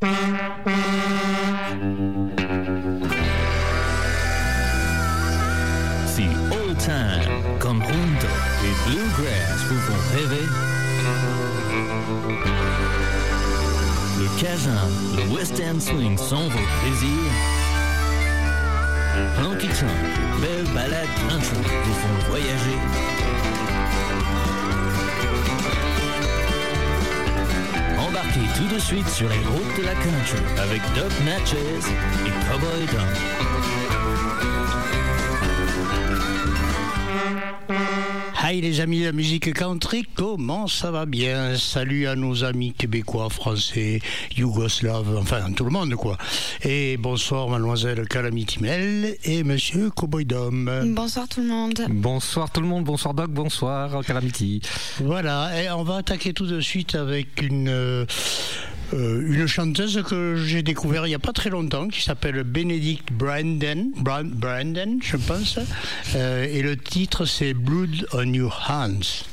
Si old time, conjunto et bluegrass vous font rêver, le cajun, le western swing sont vos plaisirs. Honky Tonk, belle balade country vous font voyager. Embarquez tout de suite sur les routes de la country avec Doc Natchez et Cowboy Dom. Hi les amis de la musique country, comment ça va bien? Salut à nos amis québécois, français, yougoslaves, enfin tout le monde quoi. Et bonsoir mademoiselle Calamity Mel et monsieur Cowboy Dom. Bonsoir tout le monde. Bonsoir tout le monde, bonsoir Doc, bonsoir Calamity. Voilà, et on va attaquer tout de suite avec une, euh, euh, une chanteuse que j'ai découvert il n'y a pas très longtemps qui s'appelle Benedict Brandon, Bran- Brandon je pense, Euh, et le titre c'est Blood on Your Hands.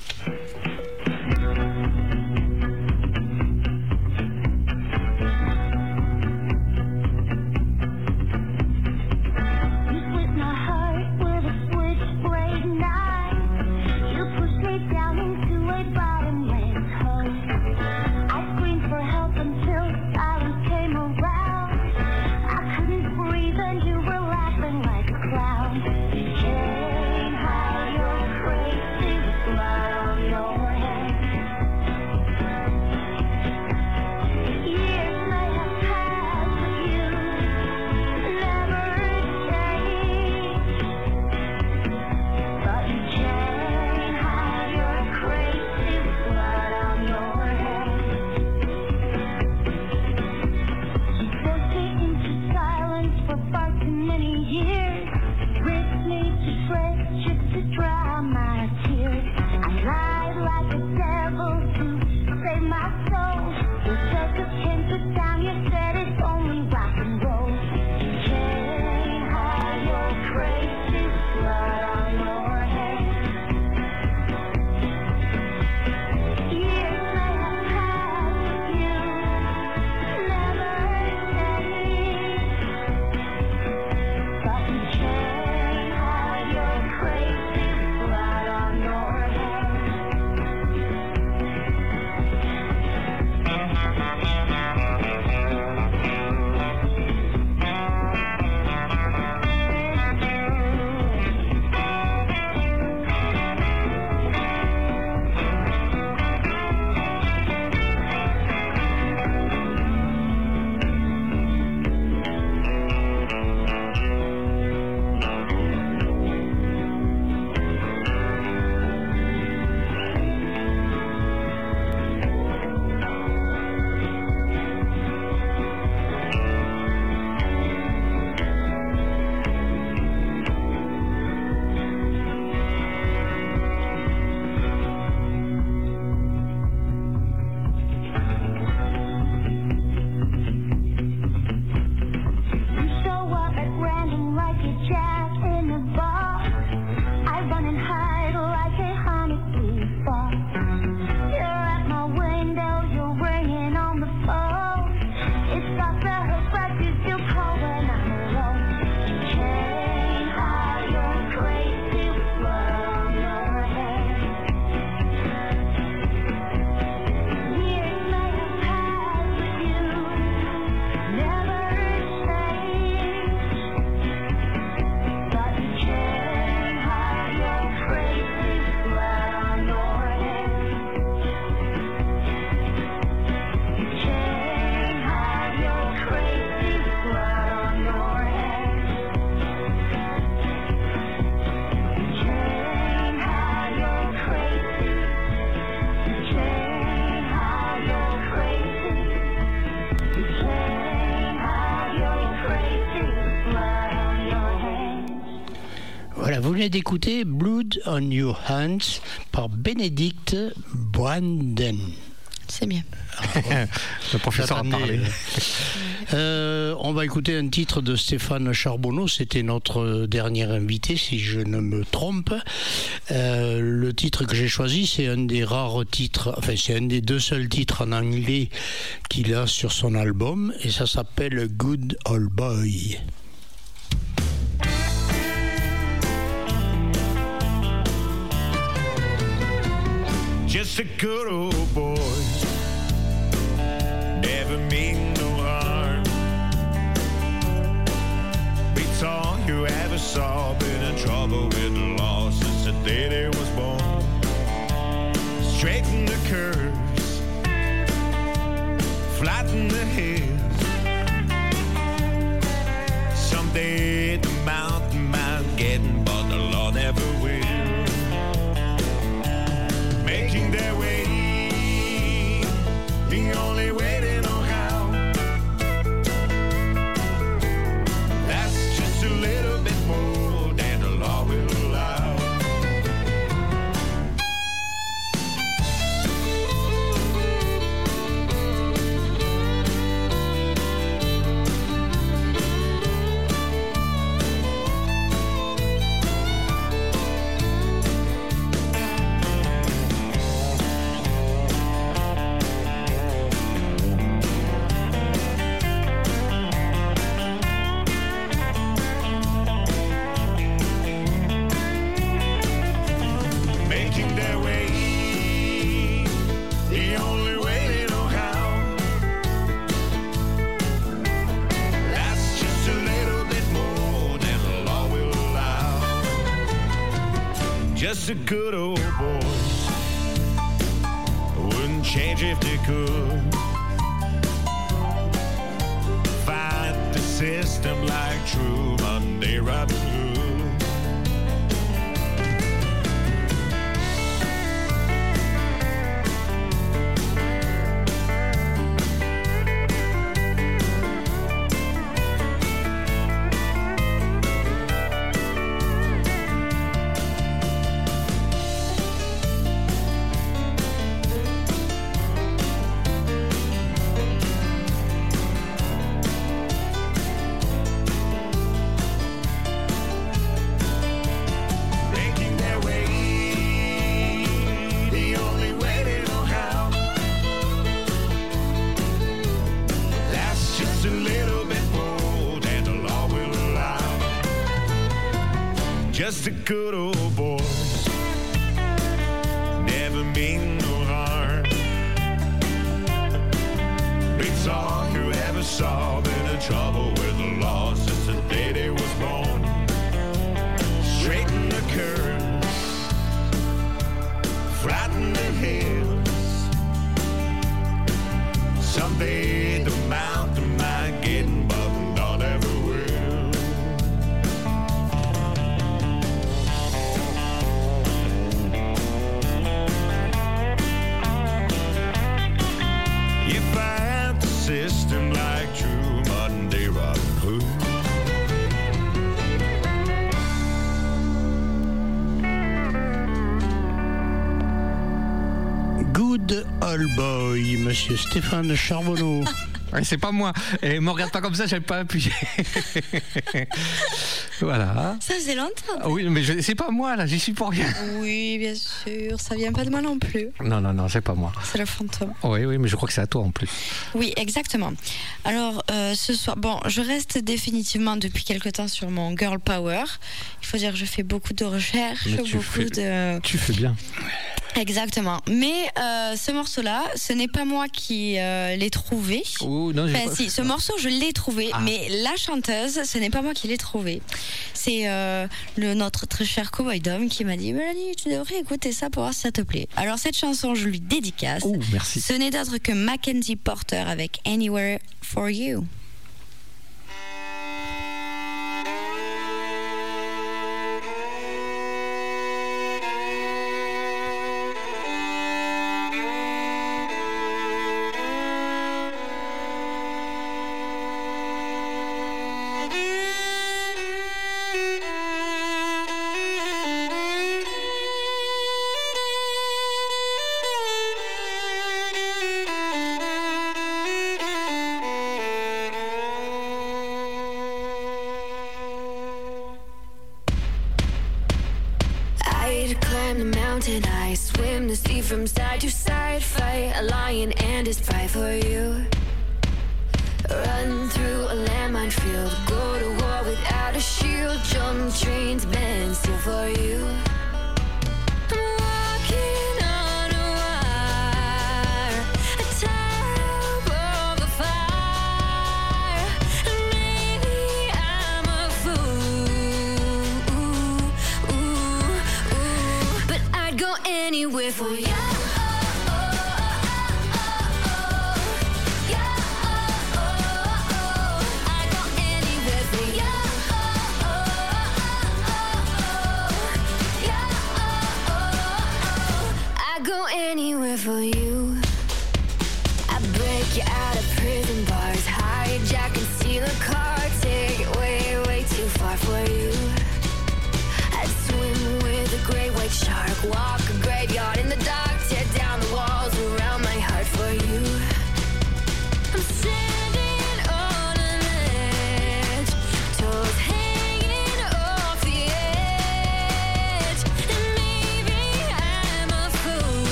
Venez d'écouter Blood on Your Hands par Benedict Brandon. C'est bien. Le professeur a parlé. euh, on va écouter un titre de Stéphane Charbonneau. C'était notre dernier invité, si je ne me trompe. Euh, le titre que j'ai choisi, c'est un des rares titres, enfin, c'est un des deux seuls titres en anglais qu'il a sur son album, et ça s'appelle Good Old Boy. Just a good old boy. Never mean no harm. Beats all you ever saw. Been in trouble with the law since the day they was born. Straighten the curves. Flatten the hills. Someday Just a good old boy. Never mean no harm. Beats all you ever saw. Been in trouble Boy, monsieur Stéphane Charbonneau. C'est pas moi. Et me regarde pas comme ça, j'avais pas appuyé. voilà. Ça faisait longtemps. Ah oui, mais c'est pas moi là, j'y suis pour rien. Oui, bien sûr. Ça vient pas de moi non plus. Non, non, non, c'est pas moi. C'est le fantôme. Oui, oui, mais je crois que c'est à toi en plus. Oui, exactement. Alors, euh, ce soir, bon, je reste définitivement depuis quelque temps sur mon girl power. Il faut dire que je fais beaucoup de recherches, beaucoup fais- de. Tu fais bien. Exactement. Mais euh, ce morceau-là, ce n'est pas moi qui euh, l'ai trouvé. Oh, non, Enfin, pas- si, ce morceau, je l'ai trouvé, Ah. mais la chanteuse, ce n'est pas moi qui l'ai trouvé. C'est euh, le notre très cher Cowboy Dom qui m'a dit Mélanie, tu devrais écouter ça pour voir si ça te plaît. Alors, cette chanson, je lui dédicace. Oh, merci. Ce n'est d'autre que Mackenzie Porter avec Anywhere for you.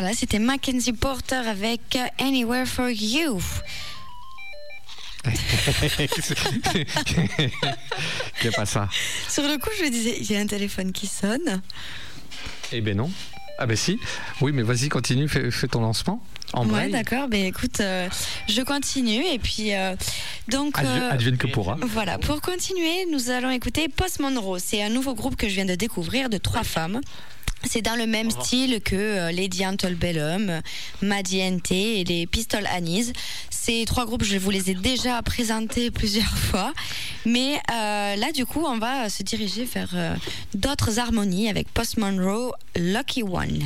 Voilà, c'était Mackenzie Porter avec Anywhere for You. Qu'est pas ça Sur le coup, je me disais, il y a un téléphone qui sonne. Eh ben non. Ah ben si. Oui, mais vas-y, continue, fais, ton lancement. En ouais, d'accord. Ben écoute, euh, je continue et puis euh, donc. Euh, advienne que pourra. Voilà. Pour continuer, nous allons écouter Post Monroe. C'est un nouveau groupe que je viens de découvrir de trois femmes. C'est dans le même style que euh, les Antolbellum, Madiente et les Pistol Anis. Ces trois groupes, je vous les ai déjà présentés plusieurs fois. Mais euh, là, du coup, on va se diriger vers euh, d'autres harmonies avec Post Monroe, Lucky One.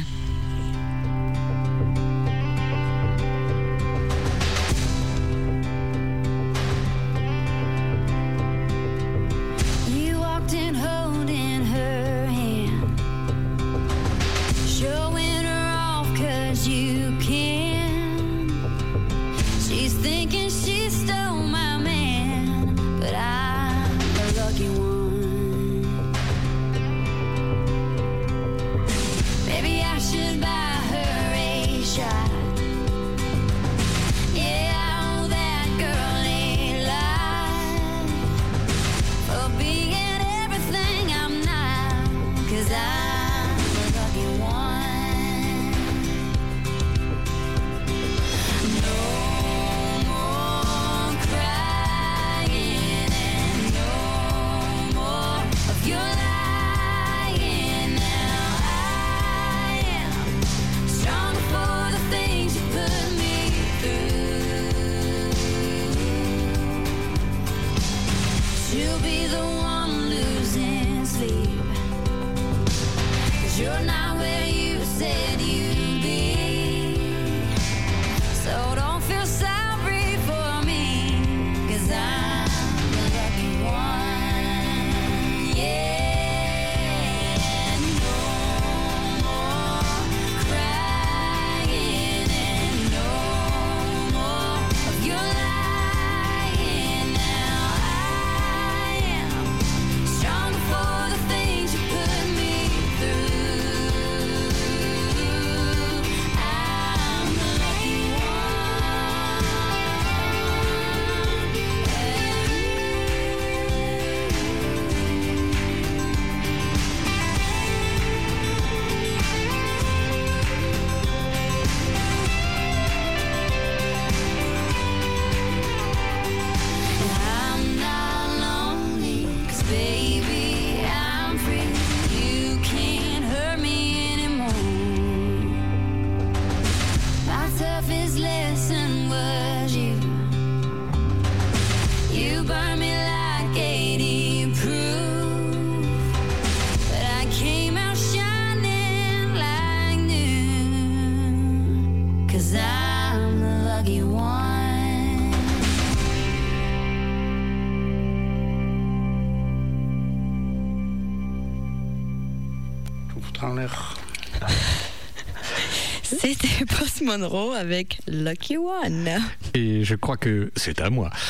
Monroe avec Lucky One. Et je crois que c'est à moi.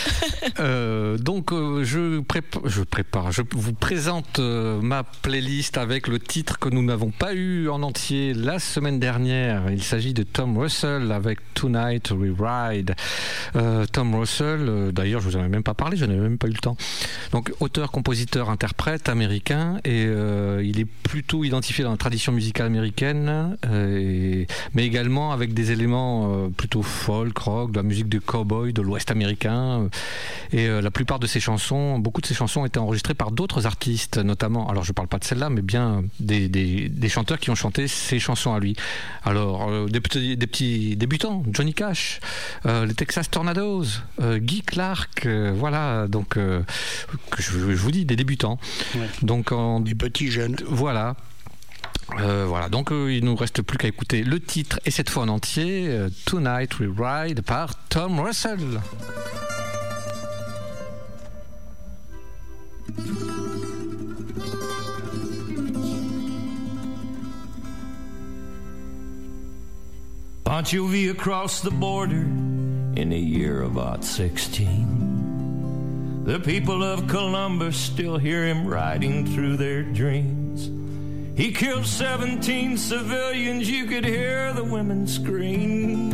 Euh, donc, euh, je, prépa- je prépare, je vous présente euh, ma playlist avec le titre que nous n'avons pas eu en entier la semaine dernière. Il s'agit de Tom Russell avec Tonight We Ride. Euh, Tom Russell, d'ailleurs, je vous en ai même pas parlé, je n'avais même pas eu le temps. Donc, auteur, compositeur, interprète américain, et euh, il est plutôt identifié dans la tradition musicale américaine, et- mais également avec des éléments plutôt folk, rock, de la musique de cowboy, de l'Ouest américain. euh, Et euh, la plupart de ses chansons, beaucoup de ses chansons ont été enregistrées par d'autres artistes, notamment, alors je parle pas de celle-là, mais bien des, des- des chanteurs qui ont chanté ses chansons à lui. Alors, euh, des, petits, des petits débutants, Johnny Cash, euh, les Texas Tornadoes, euh, Guy Clark, euh, voilà, donc, je, je vous dis, des débutants. Ouais. Donc, en Des petits jeunes. voilà. Euh, voilà, donc euh, il nous reste plus qu'à écouter le titre et cette fois en entier, euh, Tonight We Ride par Tom Russell. Pancho V across the border in the year of odd 16. The people of Columbus still hear him riding through their dreams. He killed 17 civilians, you could hear the women scream.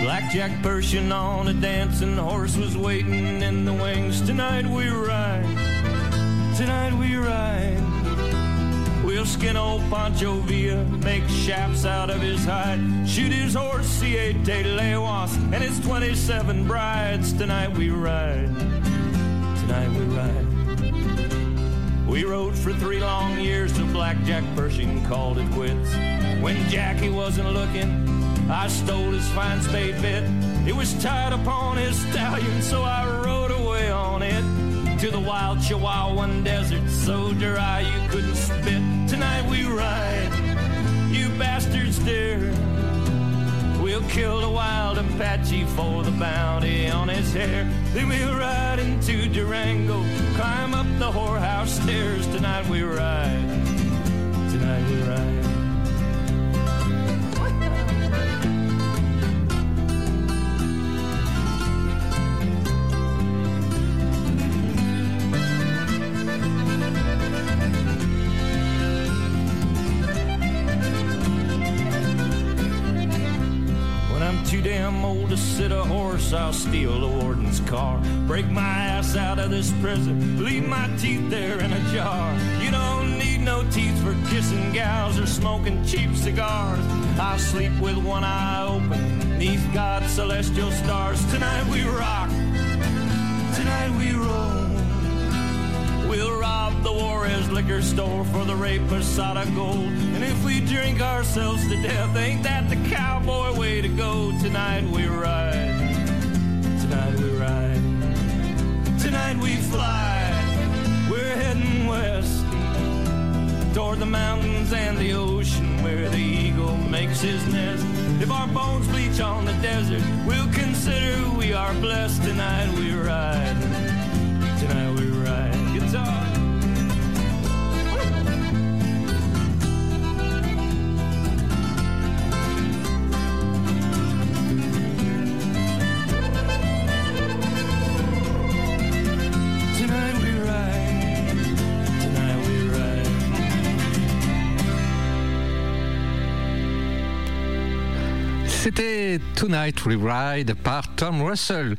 Blackjack Persian on a dancing horse was waiting in the wings. Tonight we ride, tonight we ride. We'll skin old Pancho Villa, make shafts out of his hide, shoot his horse, Siete Lewas, and his 27 brides. Tonight we ride, tonight we ride. We rode for three long years till Blackjack Pershing called it quits. When Jackie wasn't looking, I stole his fine spade bit. It was tied upon his stallion, so I rode away on it to the wild Chihuahuan desert, so dry you couldn't spit. Tonight we ride, you bastards dare. We'll kill the wild Apache for the bounty on his hair. Then we'll ride into Durango, climb up the whorehouse stairs. Tonight we ride, tonight we ride. Too damn old to sit a horse, I'll steal the warden's car. Break my ass out of this prison, leave my teeth there in a jar. You don't need no teeth for kissing gals or smoking cheap cigars. I'll sleep with one eye open, neath God's celestial stars. Tonight we rock, tonight we roll. We'll rob the Juarez liquor store for the rape Posada gold. And if we drink ourselves to death, ain't that the cowboy way to go? Tonight we ride. Tonight we ride. Tonight we fly. We're heading west toward the mountains and the ocean where the eagle makes his nest. If our bones bleach on the desert, we'll consider we are blessed. Tonight we ride. Tonight we ride. C'était Tonight We Ride par Tom Russell.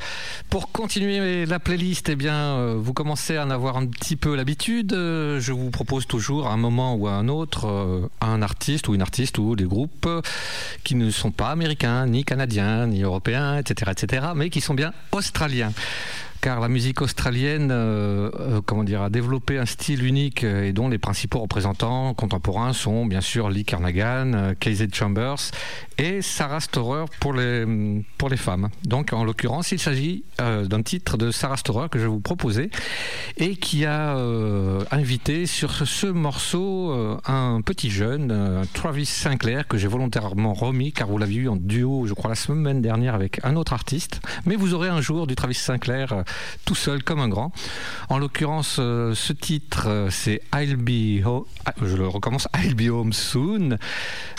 Pour continuer la playlist, eh bien, euh, vous commencez à en avoir un petit peu l'habitude. Euh, Je vous propose toujours à un moment ou à un autre euh, un artiste ou une artiste ou des groupes qui ne sont pas américains, ni canadiens, ni européens, etc., etc., mais qui sont bien australiens car la musique australienne euh, euh, comment dire, a développé un style unique euh, et dont les principaux représentants contemporains sont bien sûr Lee Carnagan, Casey Chambers et Sarah Storer pour les, pour les femmes. Donc en l'occurrence, il s'agit d'un titre de Sarah Storer que je vais vous proposer et qui a invité sur ce, ce morceau un petit jeune, Travis Sinclair, que j'ai volontairement remis car vous l'avez eu en duo, je crois, la semaine dernière avec un autre artiste. Mais vous aurez un jour du Travis Sinclair tout seul comme un grand. En l'occurrence, euh, ce titre, euh, c'est I'll Be Home, ah, I'll Be Home Soon,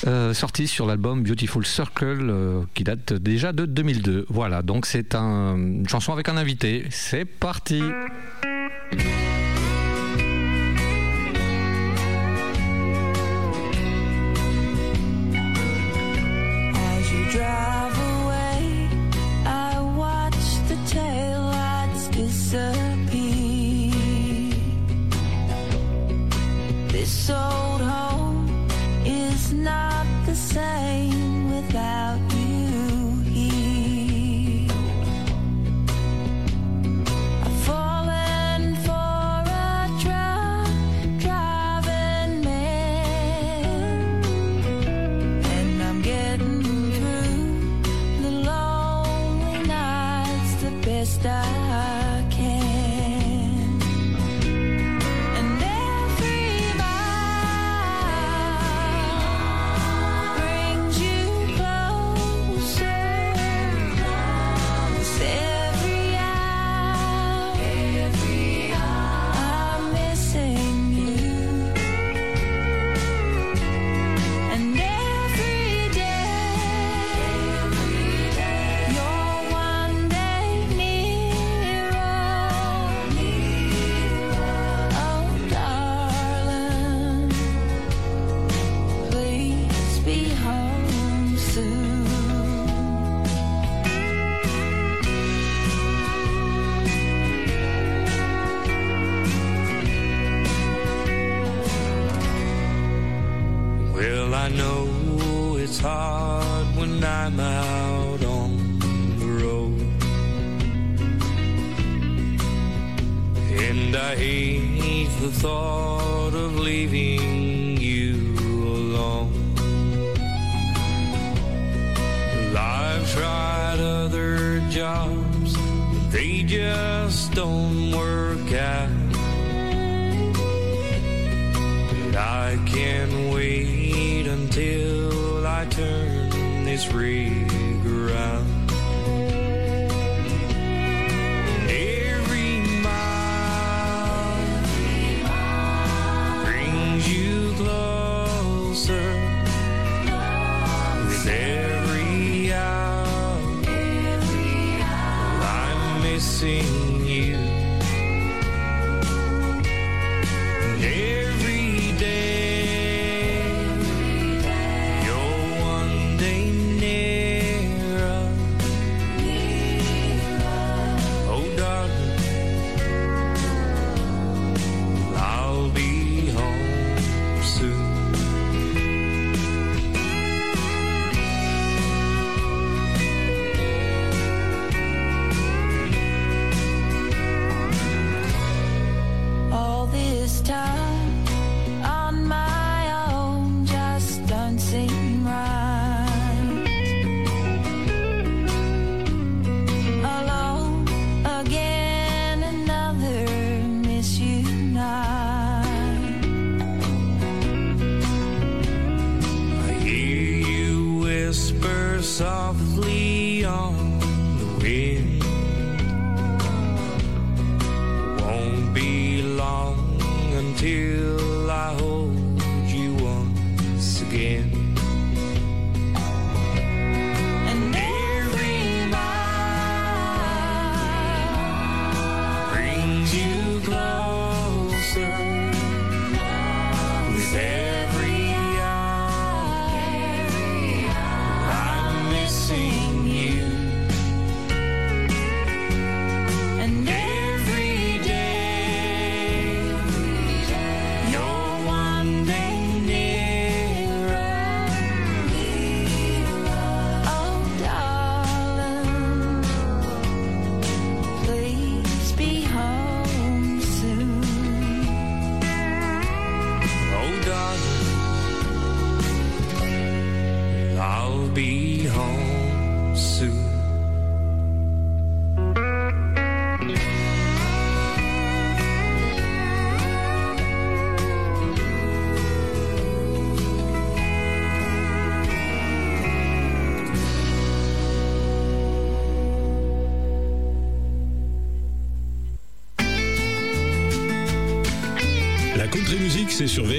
euh, sorti sur l'album Beautiful Circle qui date déjà de 2002. Voilà, donc c'est un, une chanson avec un invité. C'est parti.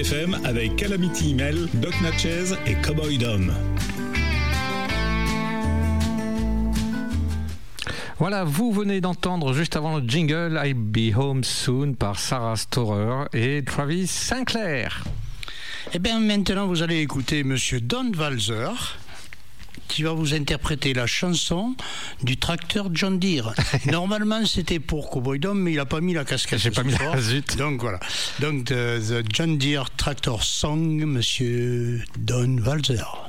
VFM avec Calamity Email, Doc Natchez et Cowboy Dom. Voilà, vous venez d'entendre juste avant le jingle I'll Be Home Soon par Sarah Storer et Travis Sinclair. Eh bien, maintenant, vous allez écouter Monsieur Don Walzer qui va vous interpréter la chanson du tracteur John Deere. Normalement, c'était pour Cowboy Dom, mais il n'a pas mis la casquette. J'ai pas mis la- zut. Donc voilà. Donc, the, the John Deere Tractor Song, Monsieur Don Walzer.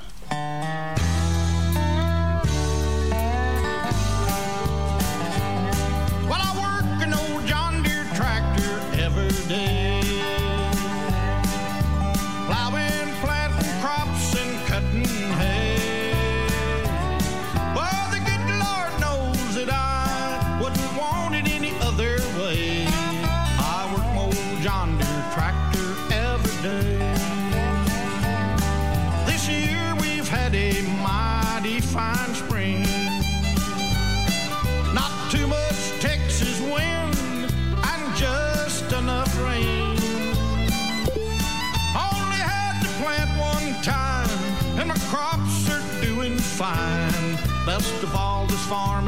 All,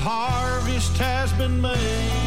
harvest has been made.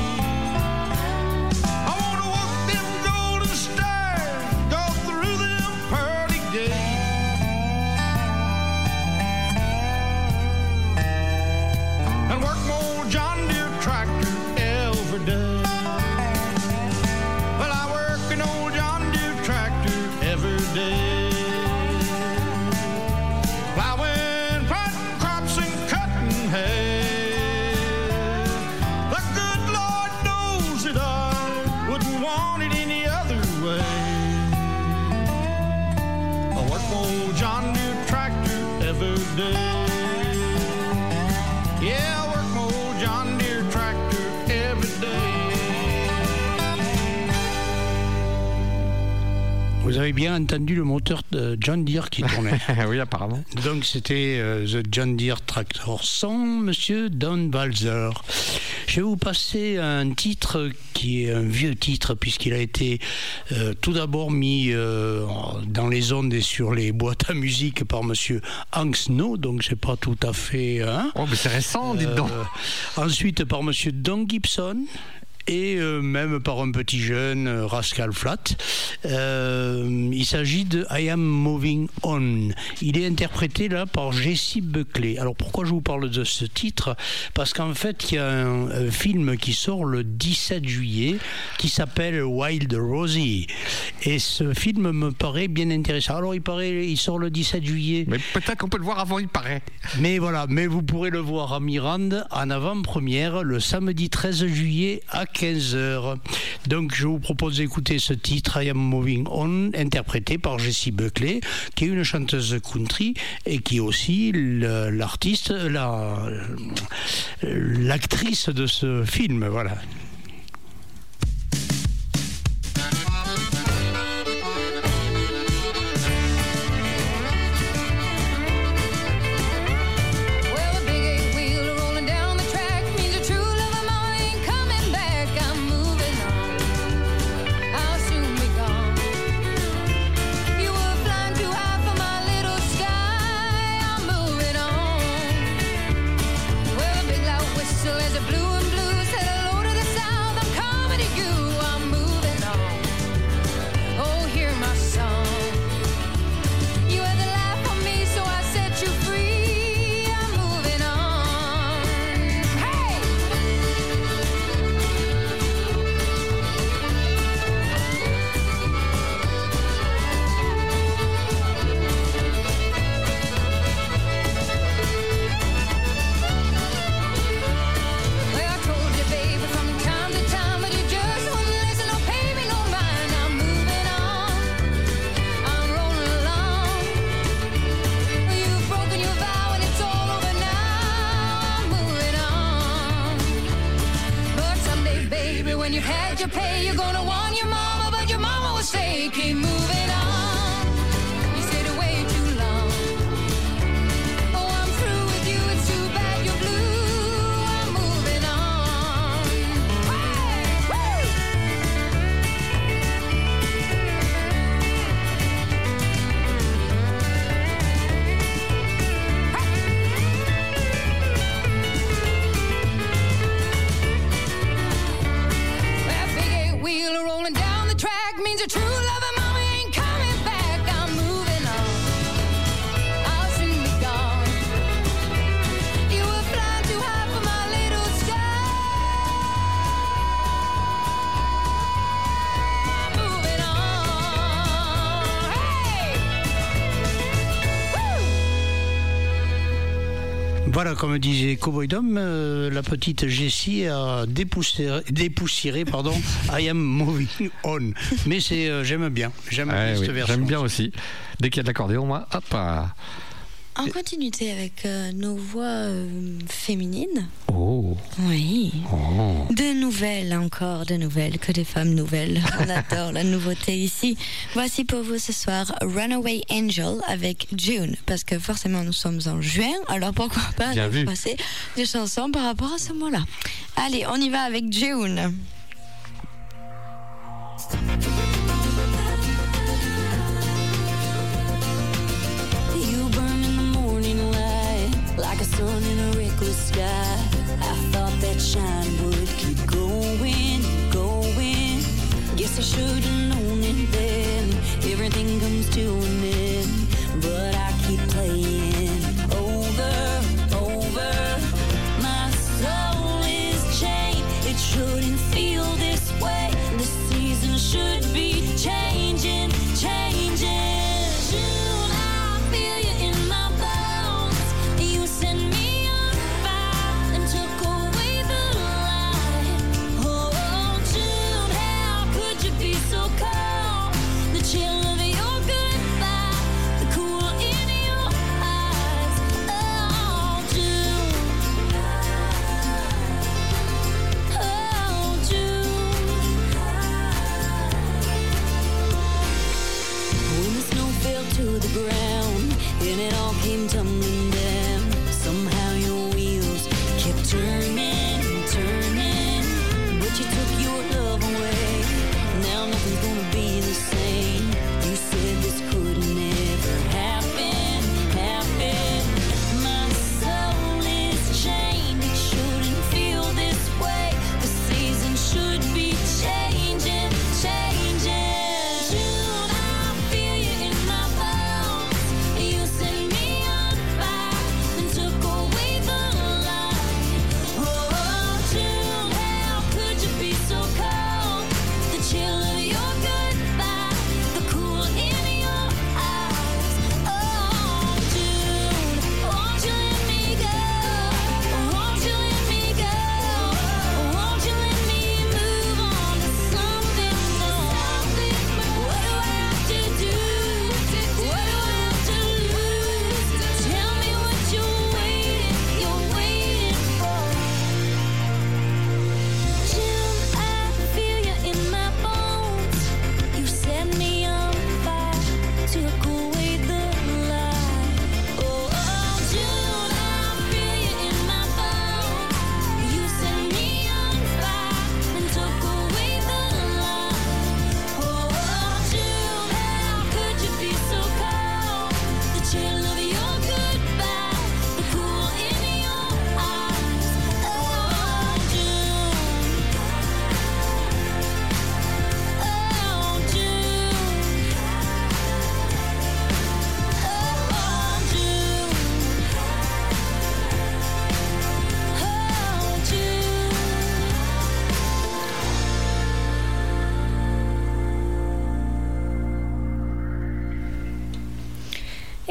Avez bien entendu le moteur de John Deere qui tournait. oui, apparemment. Donc c'était euh, The John Deere Tractor sans Monsieur Don Balzer. Je vais vous passer un titre qui est un vieux titre puisqu'il a été euh, tout d'abord mis euh, dans les ondes et sur les boîtes à musique par Monsieur Hank Snow, donc c'est pas tout à fait. hein. Oh, mais c'est récent, dites donc. Ensuite par Monsieur Don Gibson. Et euh, même par un petit jeune, euh, Rascal Flat. Euh, il s'agit de I Am Moving On. Il est interprété là par Jesse Buckley. Alors pourquoi je vous parle de ce titre? Parce qu'en fait, il y a un, un film qui sort le 17 juillet qui s'appelle Wild Rosie. Et ce film me paraît bien intéressant. Alors il paraît, il sort le 17 juillet. Mais peut-être qu'on peut le voir avant, il paraît. Mais voilà, mais vous pourrez le voir à Mirande en avant-première le samedi 13 juillet à 15h. Donc je vous propose d'écouter ce titre I Am Moving On, interprété par Jessie Buckley, qui est une chanteuse country et qui est aussi l'artiste, la- l'actrice de ce film. Voilà. Disait Cowboy Dom, euh, la petite Jessie a dépoussiéré, dépoussiéré pardon, I am moving on. Mais c'est, euh, j'aime bien, j'aime Ouais, bien oui, cette version. J'aime bien aussi. Dès qu'il y a de l'accordéon, moi, hop. ah. En continuité avec euh, nos voix euh, féminines? Oh. Oui. Oh. De nouvelles encore, de nouvelles, que des femmes nouvelles. On adore la nouveauté ici. Voici pour vous ce soir Runaway Angel avec June, parce que forcément nous sommes en juin, alors pourquoi pas Bien vu. passer des chansons par rapport à ce mois-là. Allez, on y va avec June. Like a sun in a reckless sky. I thought that shine would keep going, going. Guess I should have known it then. Everything comes to an end, but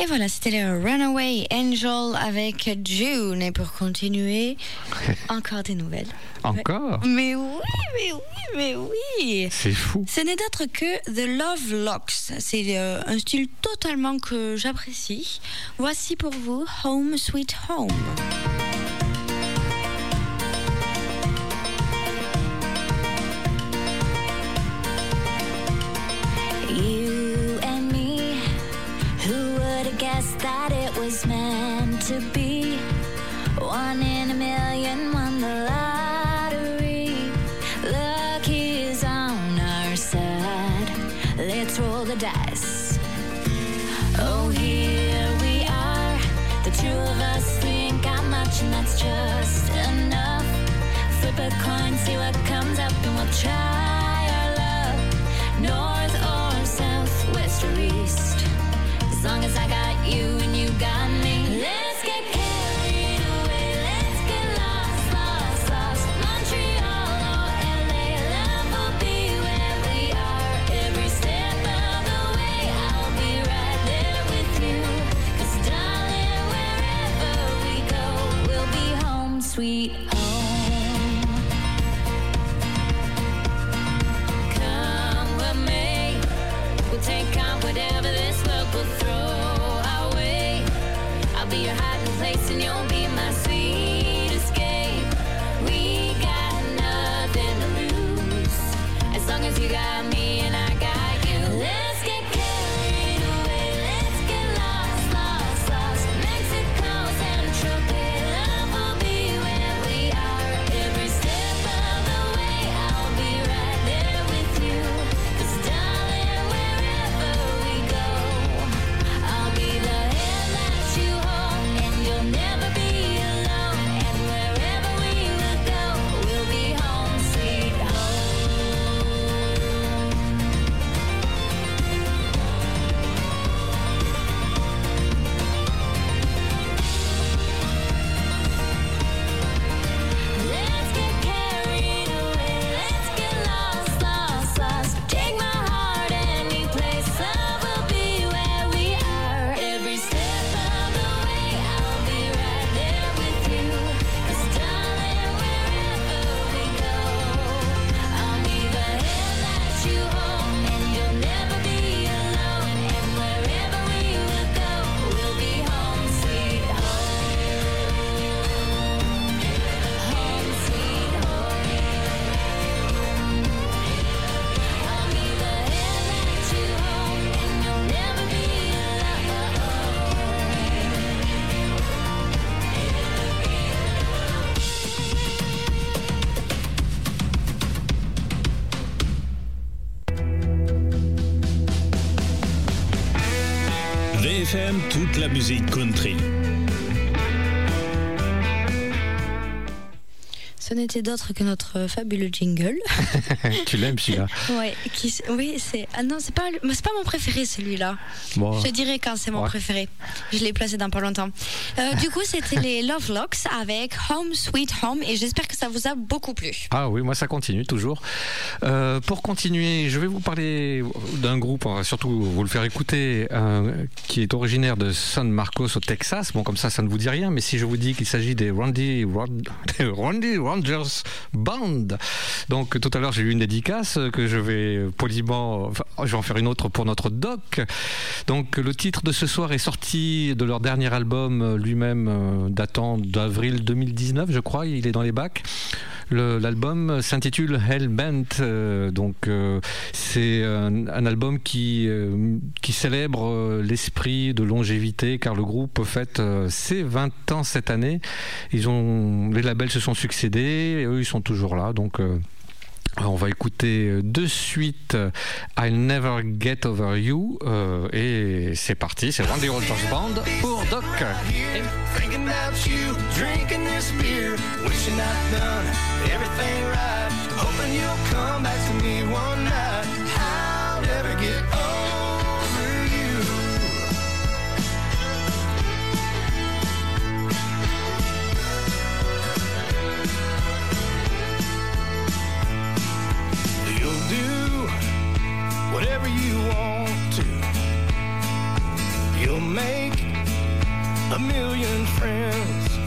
Et voilà, c'était le Runaway Angel avec June. Et pour continuer, encore des nouvelles. Encore? Mais oui, mais oui, mais oui. C'est fou. Ce n'est d'autre que The Love Locks. C'est euh, un style totalement que j'apprécie. Voici pour vous Home Sweet Home. Home was meant to be. One in a million won the lottery. Luck is on our side. Let's roll the dice. Oh, here we are. The two of us, ain't got much, and that's just enough. Flip a coin, see what la musique country. Ce n'était d'autre que notre fabuleux jingle. tu l'aimes celui-là Ouais, qui, s- oui, c'est. Ah non, c'est pas, c'est pas mon préféré celui-là. Bon. Je te dirai quand c'est mon Ouais. préféré. Je l'ai placé dans pas longtemps. Euh, du coup, c'était les Love Locks avec Home Sweet Home et j'espère que ça vous a beaucoup plu. Ah oui, moi ça continue toujours. Euh, pour continuer, je vais vous parler d'un groupe, va surtout vous le faire écouter, euh, qui est originaire de San Marcos au Texas. Bon, comme ça, ça ne vous dit rien, mais si je vous dis qu'il s'agit des Randy, Rod- Randy Rangers Band. Donc tout à l'heure, j'ai eu une dédicace que je vais poliment, je vais en faire une autre pour notre doc. Donc le titre de ce soir est sorti de leur dernier album euh, lui-même euh, datant d'avril 2019, je crois, il est dans les bacs. L'album s'intitule Hellbent, euh, donc euh, c'est un, album qui, qui célèbre l'esprit de longévité car le groupe fête ses 20 ans cette année. Ils ont, les labels se sont succédés, et eux ils sont toujours là, donc on va écouter de suite euh, I'll Never Get Over You euh, et c'est parti, c'est Randy Rogers Band pour Doc. You'll make a million friends.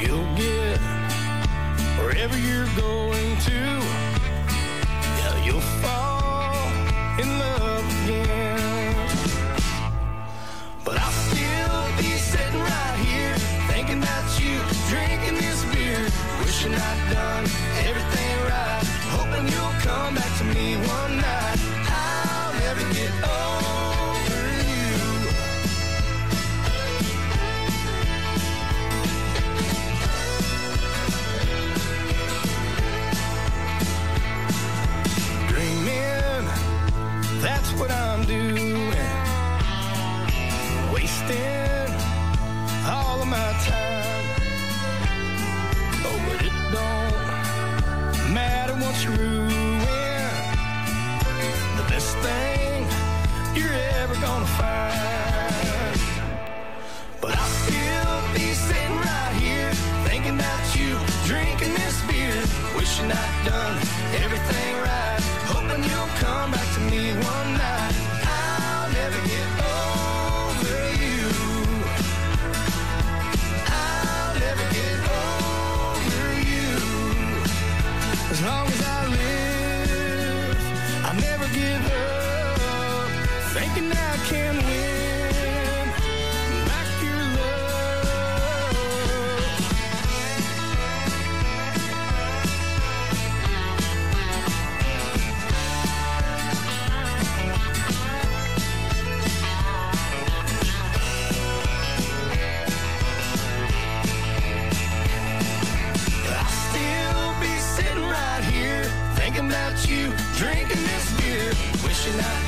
You'll get wherever you're going to. Yeah, you'll fall You're not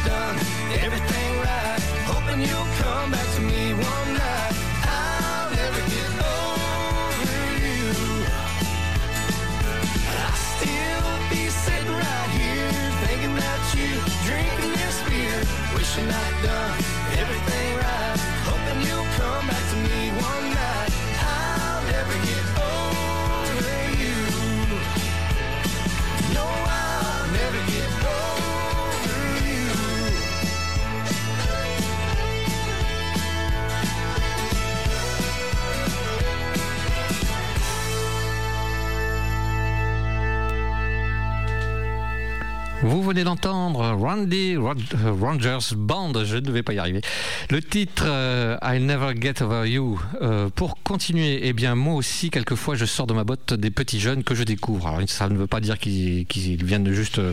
Vous venez d'entendre Randy euh, Rogers Band, je ne vais pas y arriver. Le titre euh, I'll Never Get Over You. Euh, pour continuer, eh bien moi aussi quelquefois je sors de ma botte des petits jeunes que je découvre. Alors ça ne veut pas dire qu'ils viennent juste euh,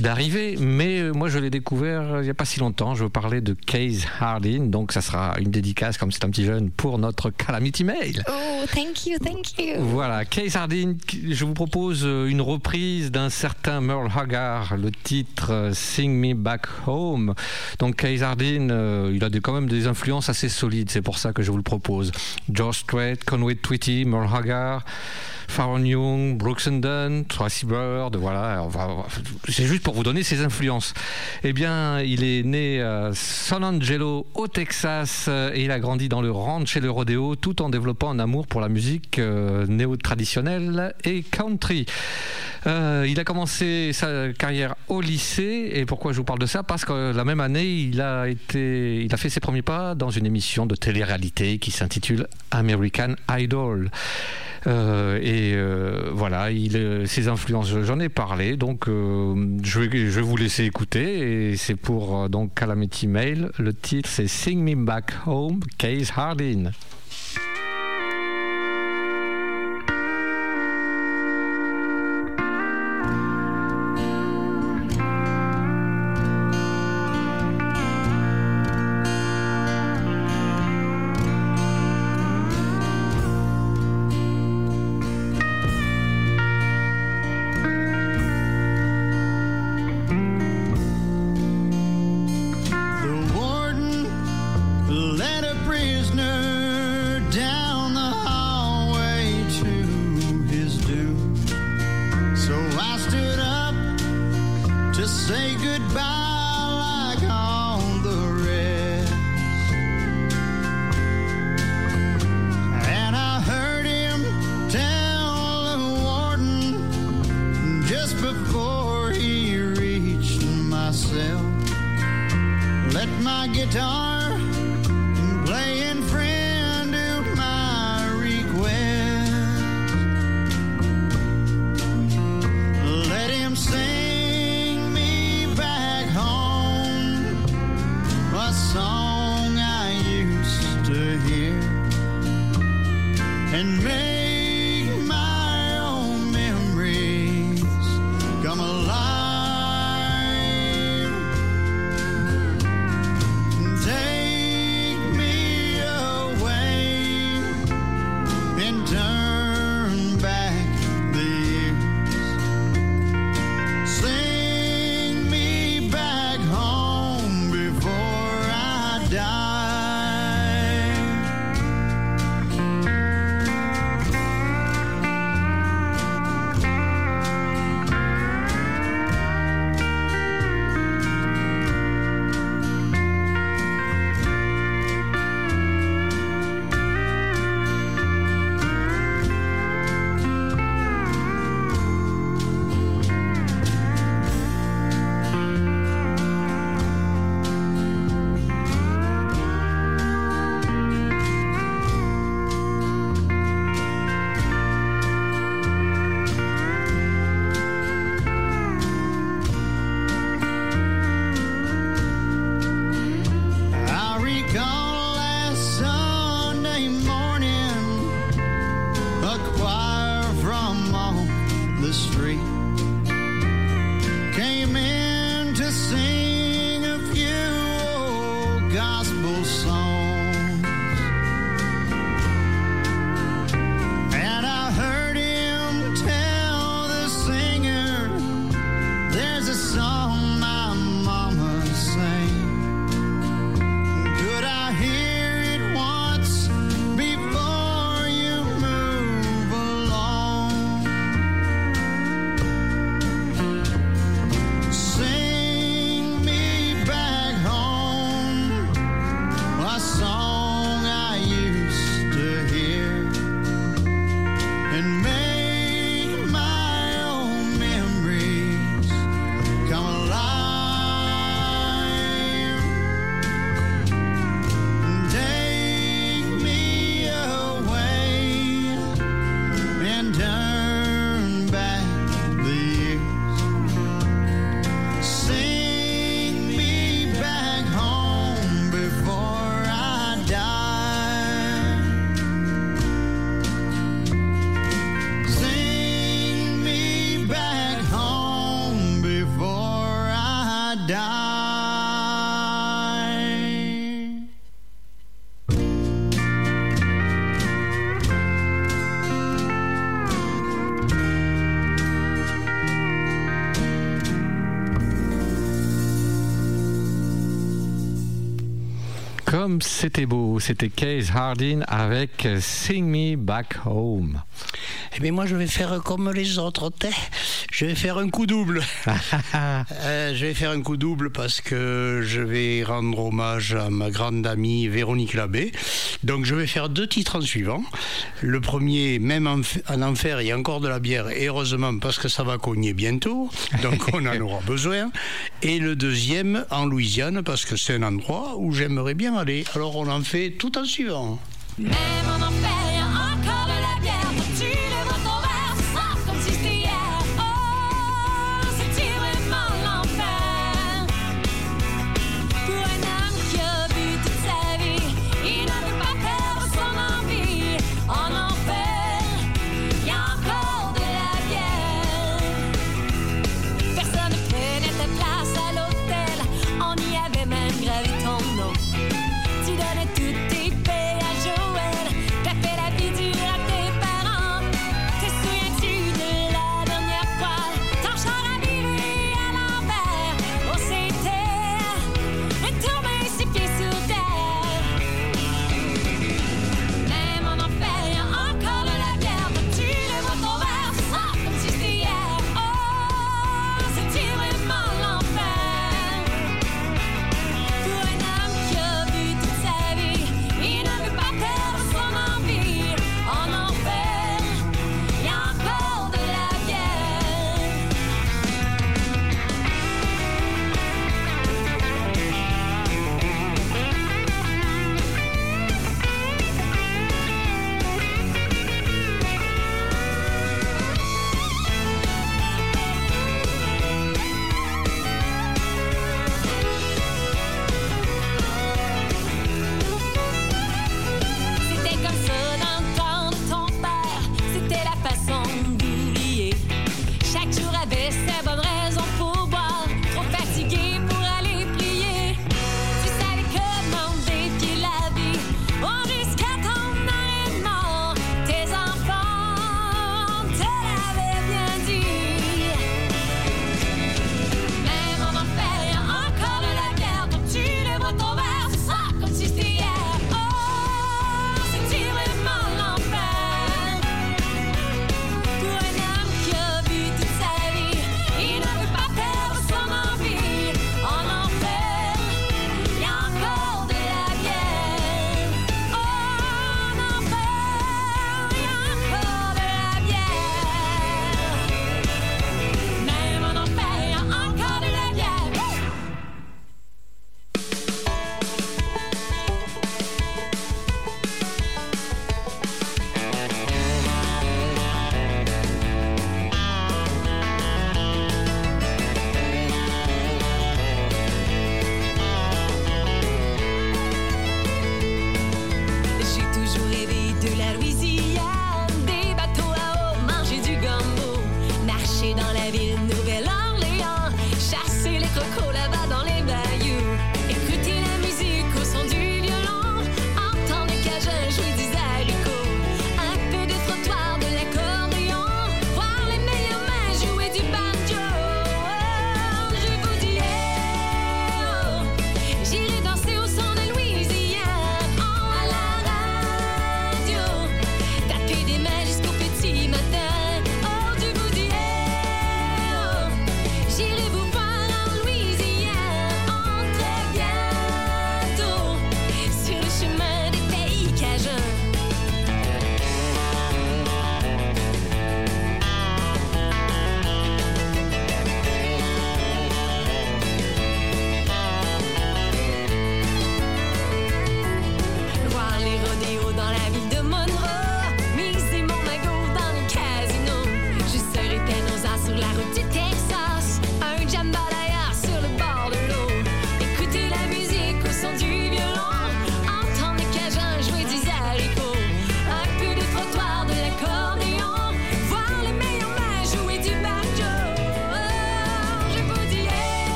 d'arriver, mais moi je l'ai découvert il n'y a pas si longtemps. Je veux parler de Case Hardin, donc ça sera une dédicace comme c'est un petit jeune pour notre Calamity Mail. Oh, thank you, thank you. Voilà, Case Hardin, je vous propose une reprise d'un certain Merle Haggard, le titre Sing Me Back Home. Donc Case Hardin, il a des- même des influences assez solides, c'est pour ça que je vous le propose. George Strait, Conway Twitty, Merle Haggard. Faron Young, Brooks and Dunn, Tracy Bird, voilà, c'est juste pour vous donner ses influences. Eh bien, il est né à San Angelo, au Texas, euh, et il a grandi dans le ranch et le rodéo, tout en développant un amour pour la musique euh, néo-traditionnelle et country. Euh, il a commencé sa carrière au lycée, et pourquoi je vous parle de ça? Parce que la même année, il a, été, il a fait ses premiers pas dans une émission de télé-réalité qui s'intitule American Idol. Euh, et euh, voilà, il, euh, ses influences, j'en ai parlé, donc euh, je, vais, je vais vous laisser écouter. Et c'est pour euh, donc Calamity Mail. Le titre c'est Sing Me Back Home, Case Hardin. C'était beau. C'était Case Hardin avec Sing Me Back Home. Eh bien, moi, je vais faire comme les autres. Je vais faire un coup double. Euh, je vais faire un coup double parce que je vais rendre hommage à ma grande amie Véronique Labbé. Donc, je vais faire deux titres en suivant. Le premier, même en enfer, il y a encore de la bière. Et heureusement, parce que ça va cogner bientôt. Donc, on en aura besoin. Et le deuxième, en Louisiane, parce que c'est un endroit où j'aimerais bien aller. Alors, on en fait tout en suivant. Même en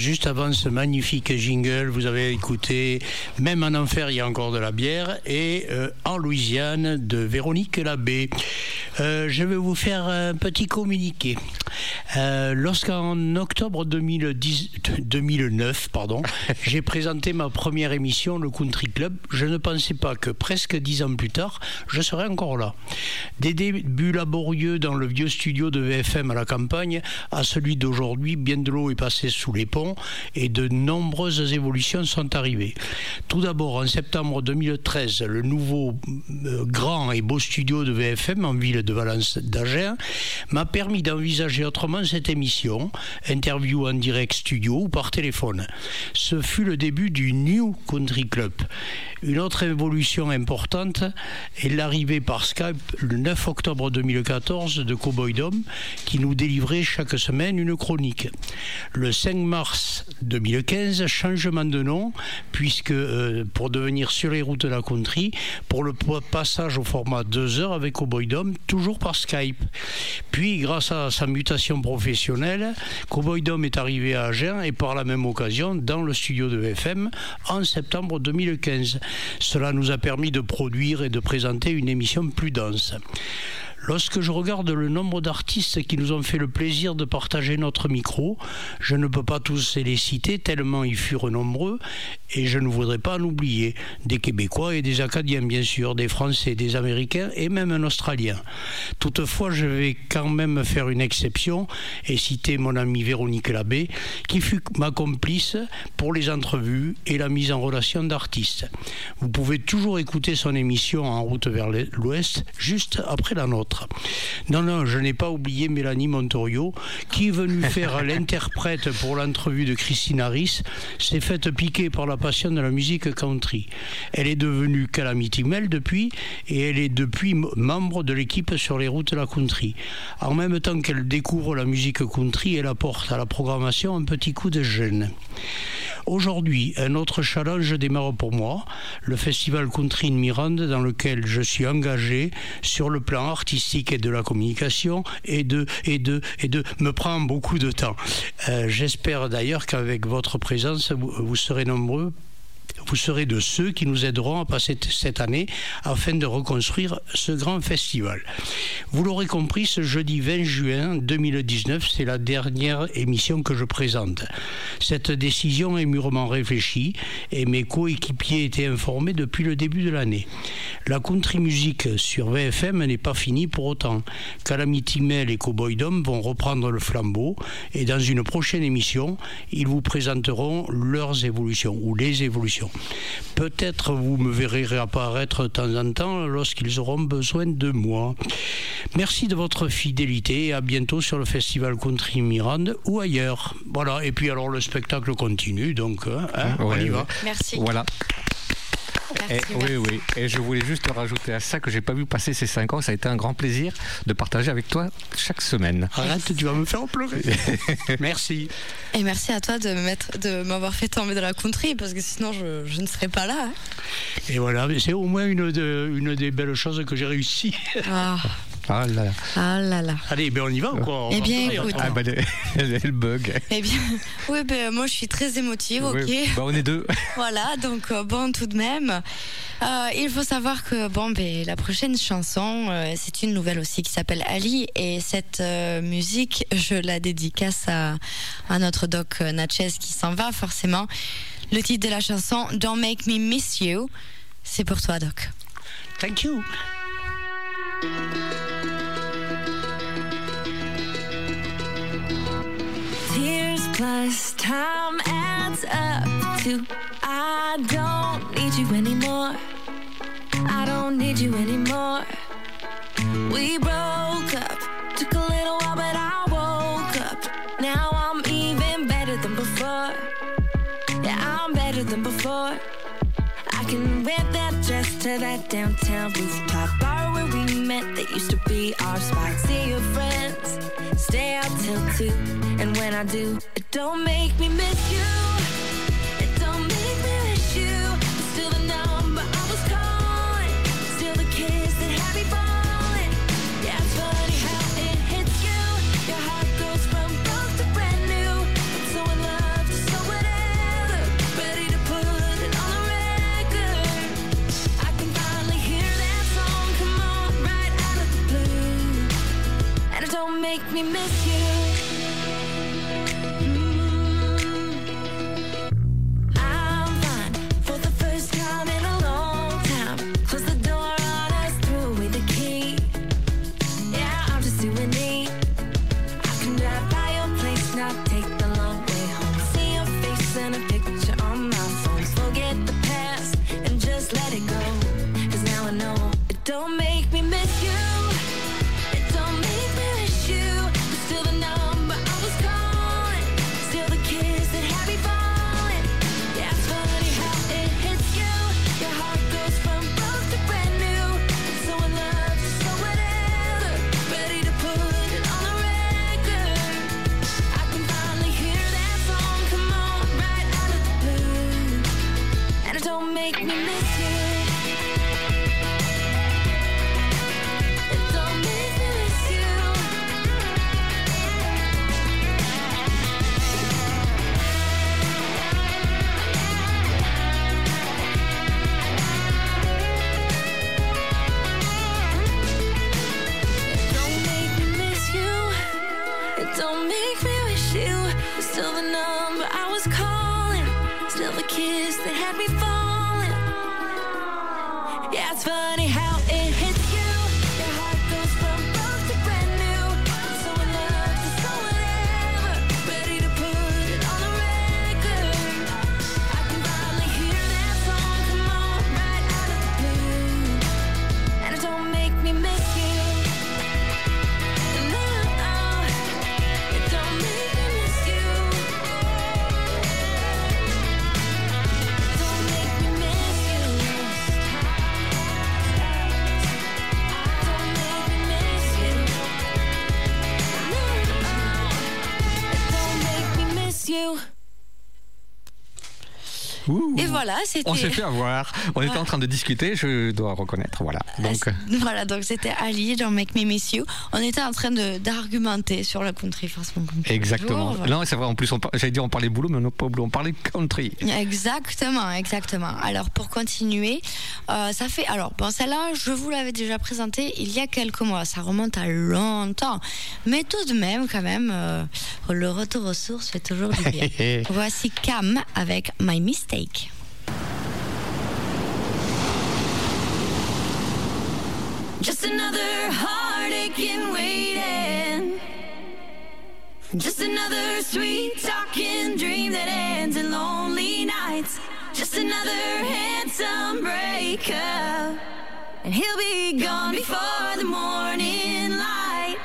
juste avant ce magnifique jingle, vous avez écouté Même en enfer, il y a encore de la bière et euh, En Louisiane de Véronique Labbé. Euh, je vais vous faire un petit communiqué. Euh, Lorsqu'en octobre 2010, 2009, pardon, j'ai présenté ma première émission, le Country Club, je ne pensais pas que presque dix ans plus tard, je serais encore là. Des débuts laborieux dans le vieux studio de VFM à la campagne à celui d'aujourd'hui, bien de l'eau est passée sous les ponts et de nombreuses évolutions sont arrivées. Tout d'abord, en septembre 2013, le nouveau euh, grand et beau studio de VFM en ville de Valence d'Agen m'a permis d'envisager autrement cette émission, interview en direct studio ou par téléphone. Ce fut le début du New Country Club. Une autre évolution importante est l'arrivée par Skype le 9 octobre 2014 de Cowboy Dom qui nous délivrait chaque semaine une chronique. Le 5 mars 2015, changement de nom puisque euh, pour devenir sur les routes de la country, pour le passage au format 2 heures avec Cowboy Dom, toujours par Skype. Puis grâce à sa mutation professionnelle, Cowboy Dom est arrivé à Agen et par la même occasion dans le studio de FM en septembre 2015. Cela nous a permis de produire et de présenter une émission plus dense. Lorsque je regarde le nombre d'artistes qui nous ont fait le plaisir de partager notre micro, je ne peux pas tous les citer tellement ils furent nombreux et je ne voudrais pas en oublier. Des Québécois et des Acadiens bien sûr, des Français, des Américains et même un Australien. Toutefois, je vais quand même faire une exception et citer mon amie Véronique Labbé qui fut ma complice pour les entrevues et la mise en relation d'artistes. Vous pouvez toujours écouter son émission en route vers l'ouest juste après la nôtre. Non, non, je n'ai pas oublié Mélanie Montorio, qui est venue faire l'interprète pour l'entrevue de Christine Harris, s'est faite piquer par la passion de la musique country. Elle est devenue Calamity Mel depuis, et elle est depuis membre de l'équipe sur les routes de la country. En même temps qu'elle découvre la musique country, elle apporte à la programmation un petit coup de gêne. Aujourd'hui, un autre challenge démarre pour moi, le festival Country in Mirande dans lequel je suis engagé sur le plan artistique et de la communication et de et de et de me prend beaucoup de temps. Euh, J'espère d'ailleurs qu'avec votre présence, vous, vous serez nombreux vous serez de ceux qui nous aideront à passer cette année afin de reconstruire ce grand festival. Vous l'aurez compris, ce jeudi 20 juin 2019, c'est la dernière émission que je présente. Cette décision est mûrement réfléchie et mes coéquipiers étaient informés depuis le début de l'année. La country music sur VFM n'est pas finie pour autant. Calamity Mail et Cowboy Dom vont reprendre le flambeau et dans une prochaine émission, ils vous présenteront leurs évolutions ou les évolutions. Peut-être vous me verrez réapparaître de temps en temps lorsqu'ils auront besoin de moi. Merci de votre fidélité et à bientôt sur le festival Country Mirande ou ailleurs. Voilà, et puis alors le spectacle continue, donc hein, hein, on y va. ouais. Merci. Voilà. Merci, Et, merci. oui, oui. Et je voulais juste rajouter à ça que j'ai pas vu passer ces cinq ans. Ça a été un grand plaisir de partager avec toi chaque semaine. Arrête, tu vas me faire pleurer. Merci. Et merci à toi de me mettre, de m'avoir fait tomber de la country parce que sinon je, je ne serais pas là. hein. Et voilà, mais c'est au moins une, de- une des belles choses que j'ai réussi. Ah, Ah là là. ah là là. Allez, ben on y va ou quoi? On Eh bien, écoute. Ah bah, le, le bug. Eh bien, oui, ben, moi je suis très émotive, ok? Oui. Bah, on est deux. Voilà, donc euh, bon, tout de même, euh, il faut savoir que bon, ben, la prochaine chanson, euh, c'est une nouvelle aussi qui s'appelle Ali, et cette euh, musique, je la dédicace à, à notre doc Natchez qui s'en va forcément. Le titre de la chanson, Don't Make Me Miss You, c'est pour toi, doc. Thank you. Tears plus time adds up to I don't need you anymore. I don't need you anymore. We broke up, took a little while, but I woke up. Now I'm even better than before. Yeah, I'm better than before. I can wear that to that downtown rooftop bar where we met. That used to be our spot. See your friends, stay out till two. And when I do, it don't make me miss you. miss you. Voilà, c'était. On s'est fait avoir. On était en train de discuter, je dois reconnaître. Voilà. Donc, euh, Voilà, donc c'était Ali dans Make Me Miss You. On était en train d'argumenter sur la country façon toujours, exactement. voilà. Non, c'est vrai. En plus, j'allais dire on parlait boulot, mais on n'a pas boulot. On parlait country. Exactement, exactement. Alors pour continuer, euh, ça fait alors bon celle-là je vous l'avais déjà présentée il y a quelques mois, ça remonte à longtemps, mais tout de même quand même euh, le retour aux sources fait toujours du bien. Voici Cam avec My Mistake. Just another heartache in waiting. Just another sweet talking dream that ends in lonely nights. Just another handsome breakup. And he'll be gone before the morning light.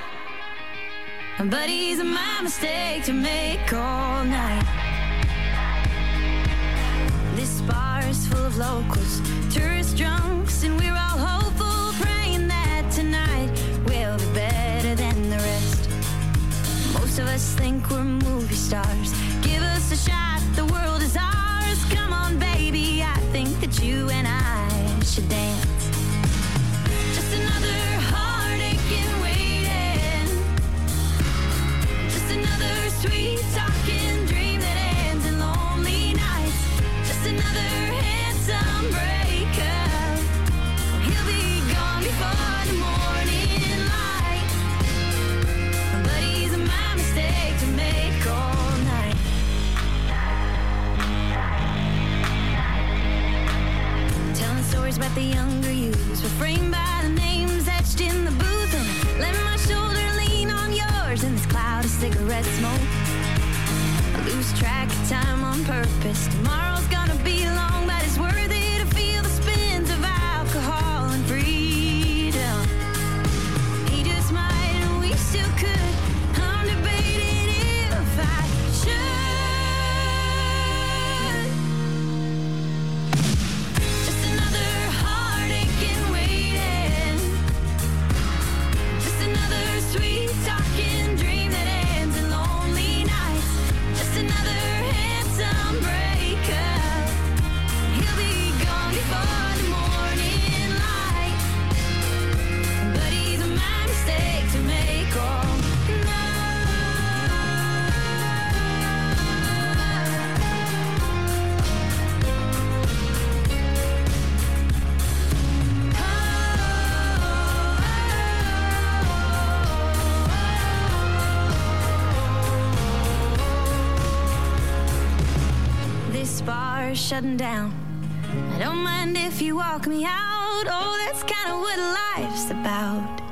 But he's my mistake to make all night. Bar full of locals, tourist drunks, and we're all hopeful, praying that tonight will be better than the rest. Most of us think we're movie stars. Give us a shot, the world is ours. Come on, baby, I think that you and I should dance. Stories about the younger youths were framed by the names etched in the booth. And let my shoulder lean on yours in this cloud of cigarette smoke. I lose track of time on purpose. Tomorrow's shutting down. I don't mind if you walk me out. Oh, that's kind of what life's about.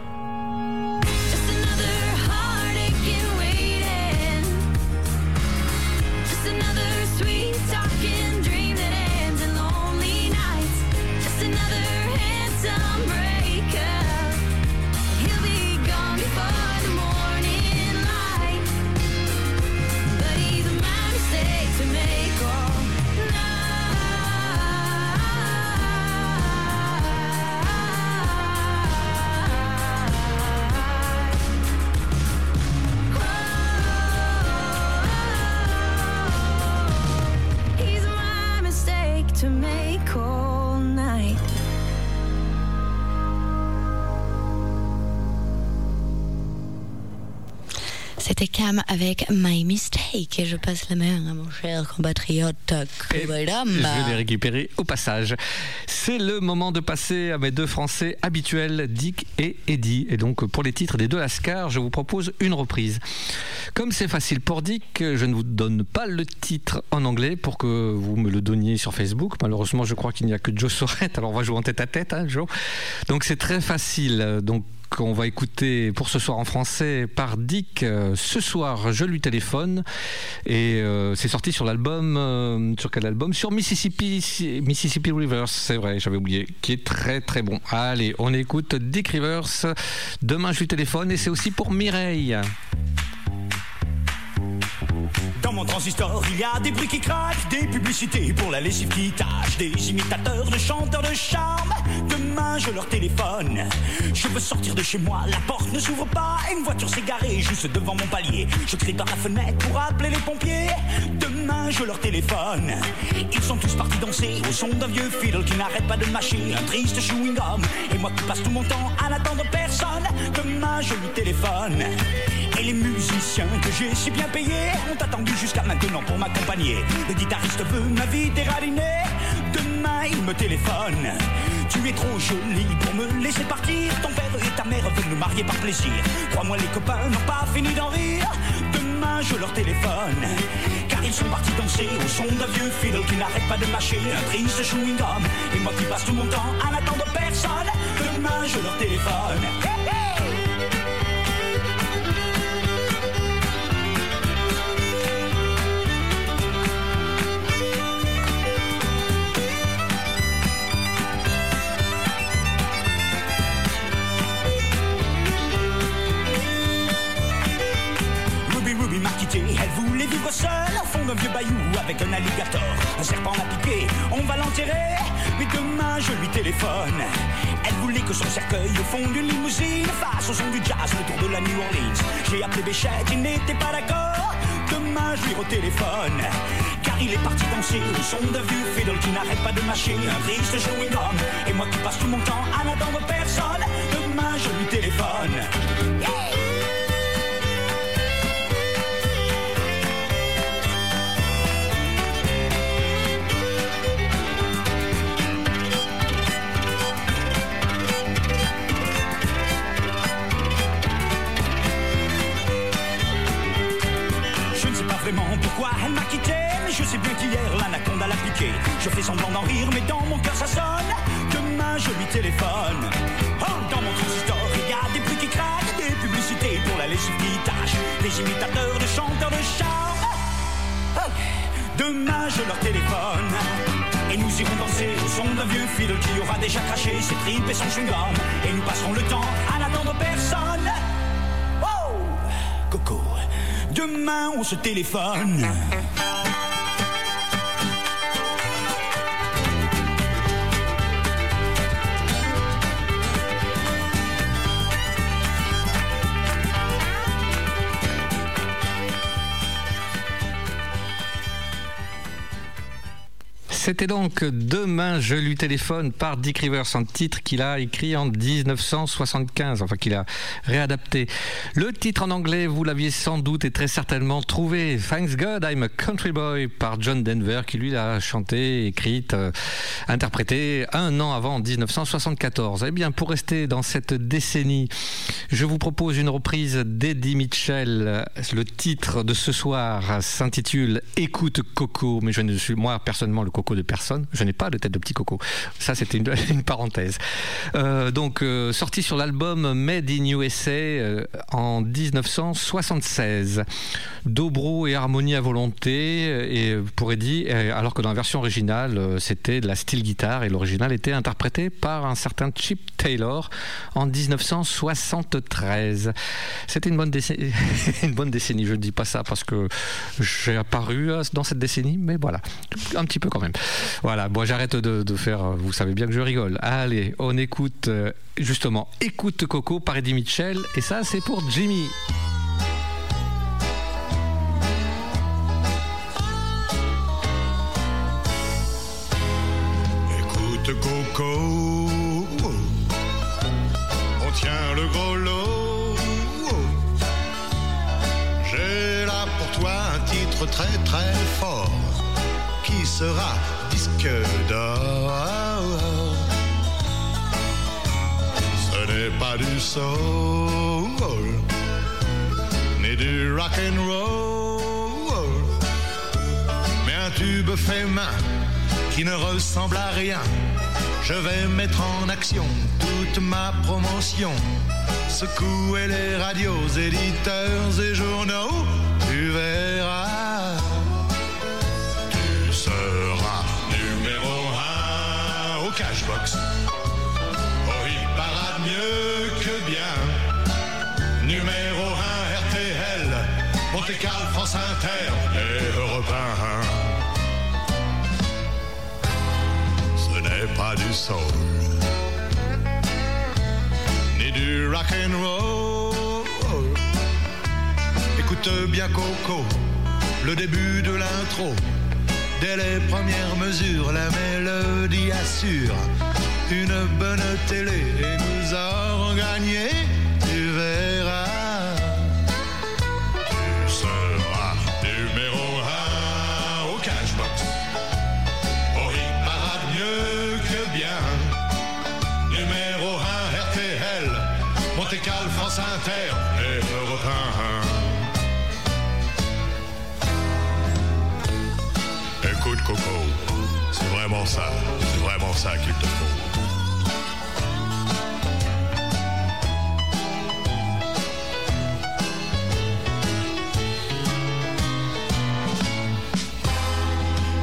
Avec My Mistake. Et je passe la main à mon cher compatriote. Je vais les récupérer au passage. C'est le moment de passer à mes deux Français habituels, Dick et Eddie. Et donc, pour les titres des deux Lascars, je vous propose une reprise. Comme c'est facile pour Dick, je ne vous donne pas le titre en anglais pour que vous me le donniez sur Facebook. Malheureusement, je crois qu'il n'y a que Joe Sorette. Alors, on va jouer en tête à tête, hein, Joe. Donc, c'est très facile. Donc, on va écouter pour ce soir en français par Dick. euh, ce soir, je lui téléphone. Et euh, c'est sorti sur l'album. euh, sur quel album? Sur Mississippi, Mississippi Rivers, c'est vrai, j'avais oublié. Qui est très très bon. Allez, on écoute Dick Rivers. Demain, je lui téléphone. Et c'est aussi pour Mireille. Transistor, il y a des bruits qui craquent, des publicités pour la lessive qui tâche, des imitateurs de chanteurs de charme. Demain, je leur téléphone. Je veux sortir de chez moi, la porte ne s'ouvre pas, une voiture s'est garée juste devant mon palier. Je crie par la fenêtre pour appeler les pompiers. Demain, je leur téléphone. Ils sont tous partis danser au son d'un vieux fiddle qui n'arrête pas de mâcher un triste chewing-gum. Et moi qui passe tout mon temps à n'attendre personne, demain, je lui téléphone. Et les musiciens que j'ai si bien payés ont attendu jusqu'à maintenant pour m'accompagner. Le guitariste veut m'inviter à dîner. Demain, il me téléphone. Tu es trop jolie pour me laisser partir. Ton père et ta mère veulent nous marier par plaisir. Crois-moi, les copains n'ont pas fini d'en rire. Demain, je leur téléphone. Car ils sont partis danser au son d'un vieux fiddle qui n'arrête pas de mâcher un triste chewing-gum. Et moi qui passe tout mon temps à n'attendre personne. Demain, je leur téléphone. Un alligator. Un serpent l'a piqué, on va l'enterrer, mais demain je lui téléphone. Elle voulait que son cercueil au fond d'une limousine fasse au son du jazz le tour de la New Orleans. J'ai appelé Béchette, il n'était pas d'accord. Demain je lui retéléphone. Car il est parti danser au son d'un vieux fiddle qui n'arrête pas de mâcher un triste chewing-gum. Et moi qui passe tout mon temps à n'attendre personne, demain je lui téléphone. Je fais semblant d'en rire, mais dans mon cœur ça sonne. Demain je lui téléphone. Oh, dans mon transistor, il y a des bruits qui craquent, des publicités pour la lessive qui tâche, des imitateurs de chanteurs de charme. Oh, Demain je leur téléphone. Et nous irons danser au son d'un vieux fiddle qui aura déjà craché ses tripes et son chewing-gum. Et nous passerons le temps à n'attendre personne. Oh, Coco, demain on se téléphone. C'était donc Demain je lui téléphone par Dick Rivers, un titre qu'il a écrit en 1975, enfin qu'il a réadapté. Le titre en anglais, vous l'aviez sans doute et très certainement trouvé, Thanks God I'm a Country Boy par John Denver, qui lui l'a chanté, écrite, euh, interprété un an avant, en 1974. Eh bien, pour rester dans cette décennie, je vous propose une reprise d'Eddie Mitchell. Le titre de ce soir s'intitule Écoute Coco, mais je ne suis moi personnellement le coco de personne. Je n'ai pas de tête de petit coco. Ça, c'était une, parenthèse. Euh, donc, euh, sorti sur l'album Made in USA euh, en 1976. Dobro et harmonie à volonté, et pour Eddie, euh, alors que dans la version originale, c'était de la steel guitare et l'original était interprété par un certain Chip Taylor en 1973. C'était une bonne décennie, une bonne décennie. Je ne dis pas ça parce que j'ai apparu dans cette décennie, mais voilà, un petit peu quand même. Voilà, bon, j'arrête de, faire. euh, Vous savez bien que je rigole. Allez, on écoute euh, justement, écoute Coco par Eddie Mitchell, et ça, c'est pour Jimmy. Écoute Coco, on tient le gros lot. J'ai un titre très très fort qui sera d'or. Ce n'est pas du soul, ni du rock and roll, mais un tube fait main qui ne ressemble à rien. Je vais mettre en action toute ma promotion. Secouer les radios, éditeurs et journaux, tu verras. Carlo, France Inter et Europe 1. Ce n'est pas du soul ni du rock and roll. Écoute bien Coco, le début de l'intro. Dès les premières mesures, la mélodie assure une bonne télé et nous aurons gagné, France Inter et Europe 1. Écoute Coco, c'est vraiment ça, c'est vraiment ça qu'il te faut.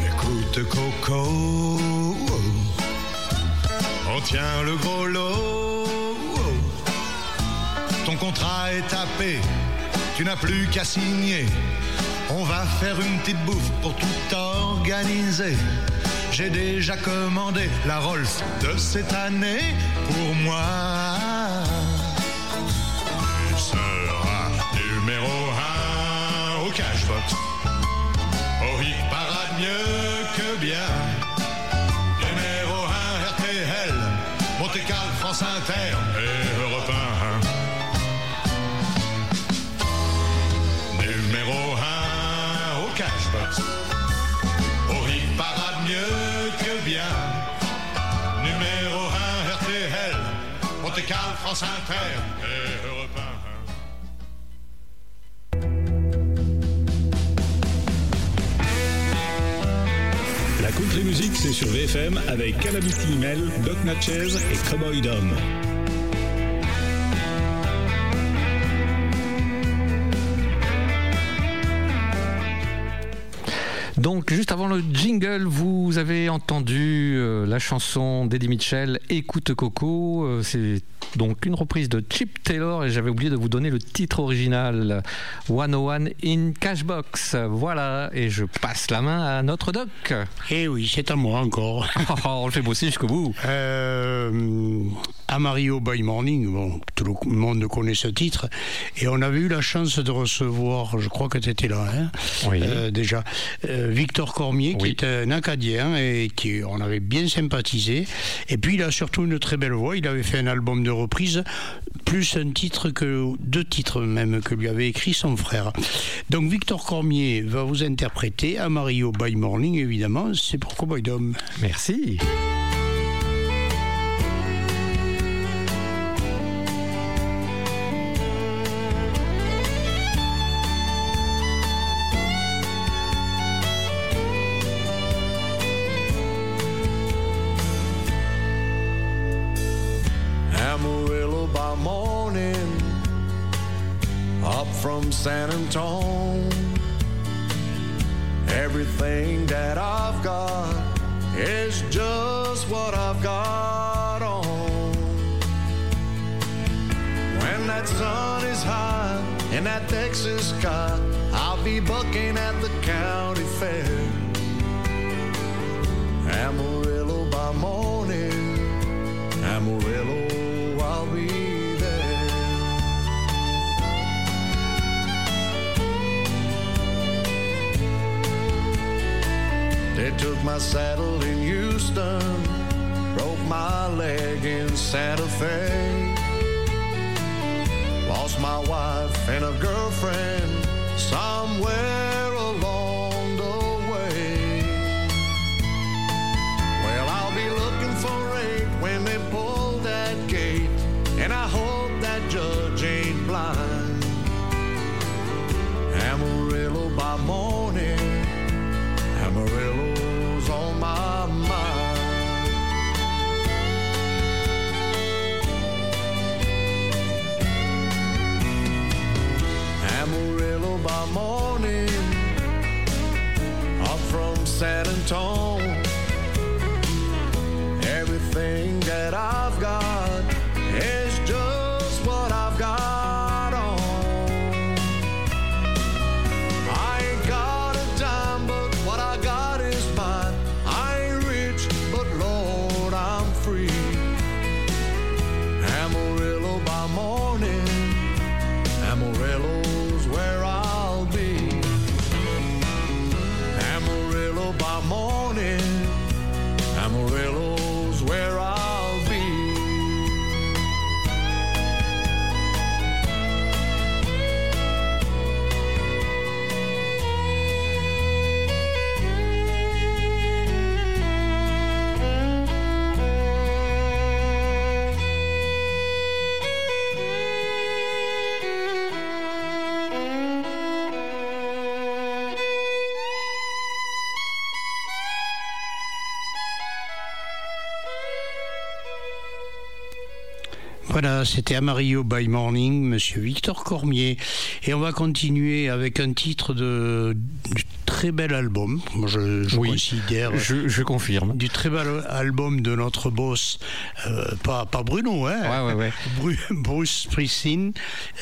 Écoute Coco, on tient le gros lot. Contrat est tapé, tu n'as plus qu'à signer. On va faire une petite bouffe pour tout organiser. J'ai déjà commandé la Rolls de cette année pour moi. Tu seras numéro un au cashbox. Oh, il parade mieux que bien. Numéro 1 RTL, Monte Carlo, France Inter et Europe 1. 1 au cashbox. Oh, il parade mieux que bien. Numéro 1 RTL, Monte Carlo, France Inter et Europe 1. La country music, c'est sur VFM avec Calamity Email, Doc Natchez et Cowboy Dom. Donc, juste avant le jingle, vous avez entendu euh, la chanson d'Eddie Mitchell, Écoute Coco. Euh, c'est donc une reprise de Chip Taylor et j'avais oublié de vous donner le titre original 101 in Cashbox. Voilà, et je passe la main à notre doc. Eh oui, c'est à moi encore. on le fait bosser jusqu'au bout. Euh, Amario by Morning, bon, tout le monde connaît ce titre, et on avait eu la chance de recevoir, je crois que tu étais là, hein, Oui. euh, déjà, euh, Victor Cormier, qui est un Acadien et qui on avait bien sympathisé. Et puis il a surtout une très belle voix. Il avait fait un album de reprise, plus un titre que deux titres même que lui avait écrit son frère. Donc Victor Cormier va vous interpréter Amario by Morning, évidemment. C'est pour Cowboy Dom. Merci. San saddle in Houston, broke my leg in Santa Fe. Lost my wife and a girlfriend, somewhere along the way. Well, I'll be looking for eight when they pull that gate, and I hope that judge ain't blind. Amarillo by morning, By morning, I'm from San Antonio. Everything that I've got C'était Amarillo by Morning, monsieur Victor Cormier. Et on va continuer avec un titre de, du très bel album. Moi, je, je Oui, considère. je- je confirme. Du très bel album de notre boss, euh, pas, pas Bruno, hein Ouais, ouais, ouais. Bru- Bruce Springsteen.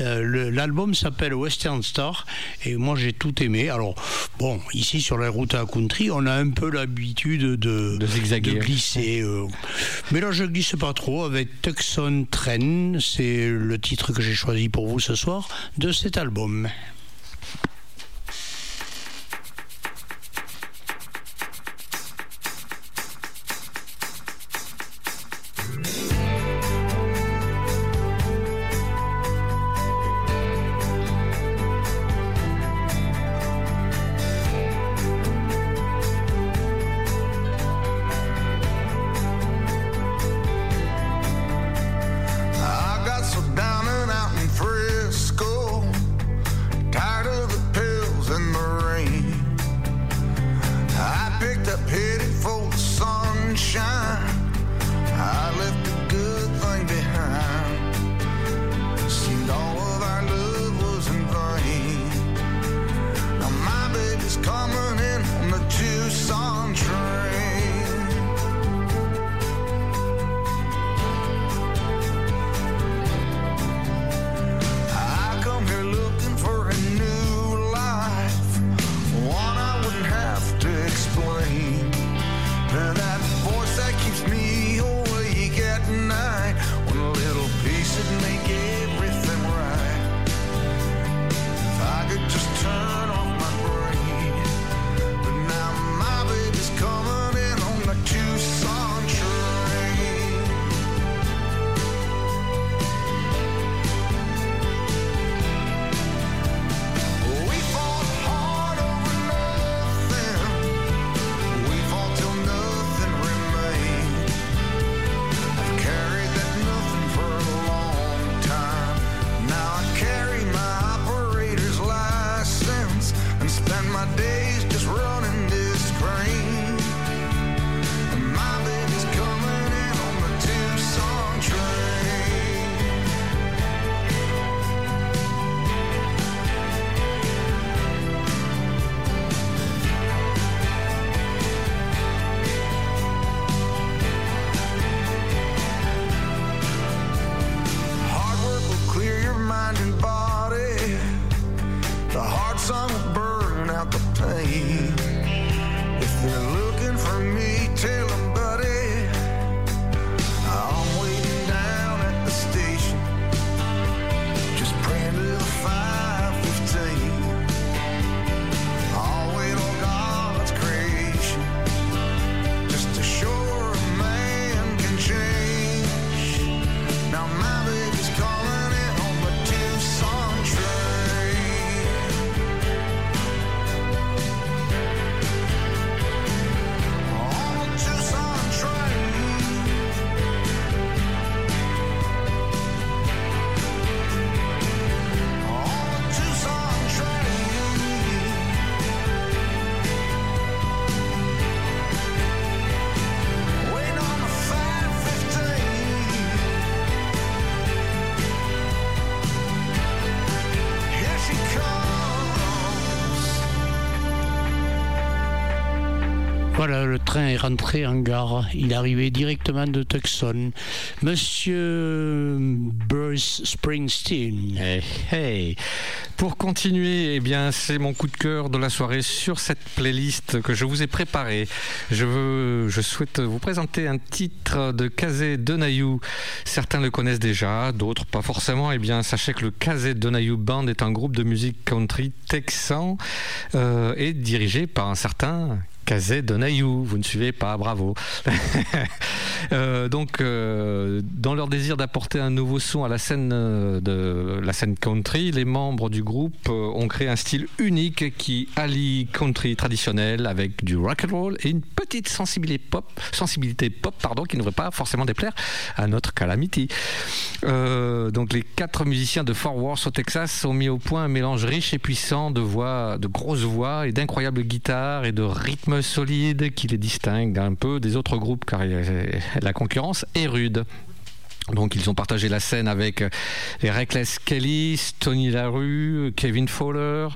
Euh, L'album s'appelle Western Star et moi j'ai tout aimé. Alors, bon, ici sur la route à country, on a un peu l'habitude de, De zigzaguer. de glisser. euh, mais là, je glisse pas trop avec Tucson Train. C'est le titre que j'ai choisi pour vous ce soir de cet album. Rentré en gare. Il arrivait directement de Tucson. Monsieur Bruce Springsteen. Hey, hey. Pour continuer, eh bien, c'est mon coup de cœur de la soirée sur cette playlist que je vous ai préparée. Je veux, je souhaite vous présenter un titre de Kazé Donayou. Certains le connaissent déjà, d'autres pas forcément. Eh bien, sachez que le Kazé Donayou Band est un groupe de musique country texan euh, et dirigé par un certain Kazé Donayou, vous ne suivez pas, bravo. Euh, donc, euh, dans leur désir d'apporter un nouveau son à la scène euh, de la scène country, les membres du groupe ont créé un style unique qui allie country traditionnel avec du rock and roll et une petite sensibilité pop, sensibilité pop, pardon, qui ne devrait pas forcément déplaire à notre Calamity. Donc, les quatre musiciens de Fort Worth au Texas ont mis au point un mélange riche et puissant de voix, de grosses voix et d'incroyables guitares et de rythmes solides qui les distinguent un peu des autres groupes car la concurrence est rude. Donc ils ont partagé la scène avec euh, les Reckless Kelly, Tony Larue, Kevin Fowler,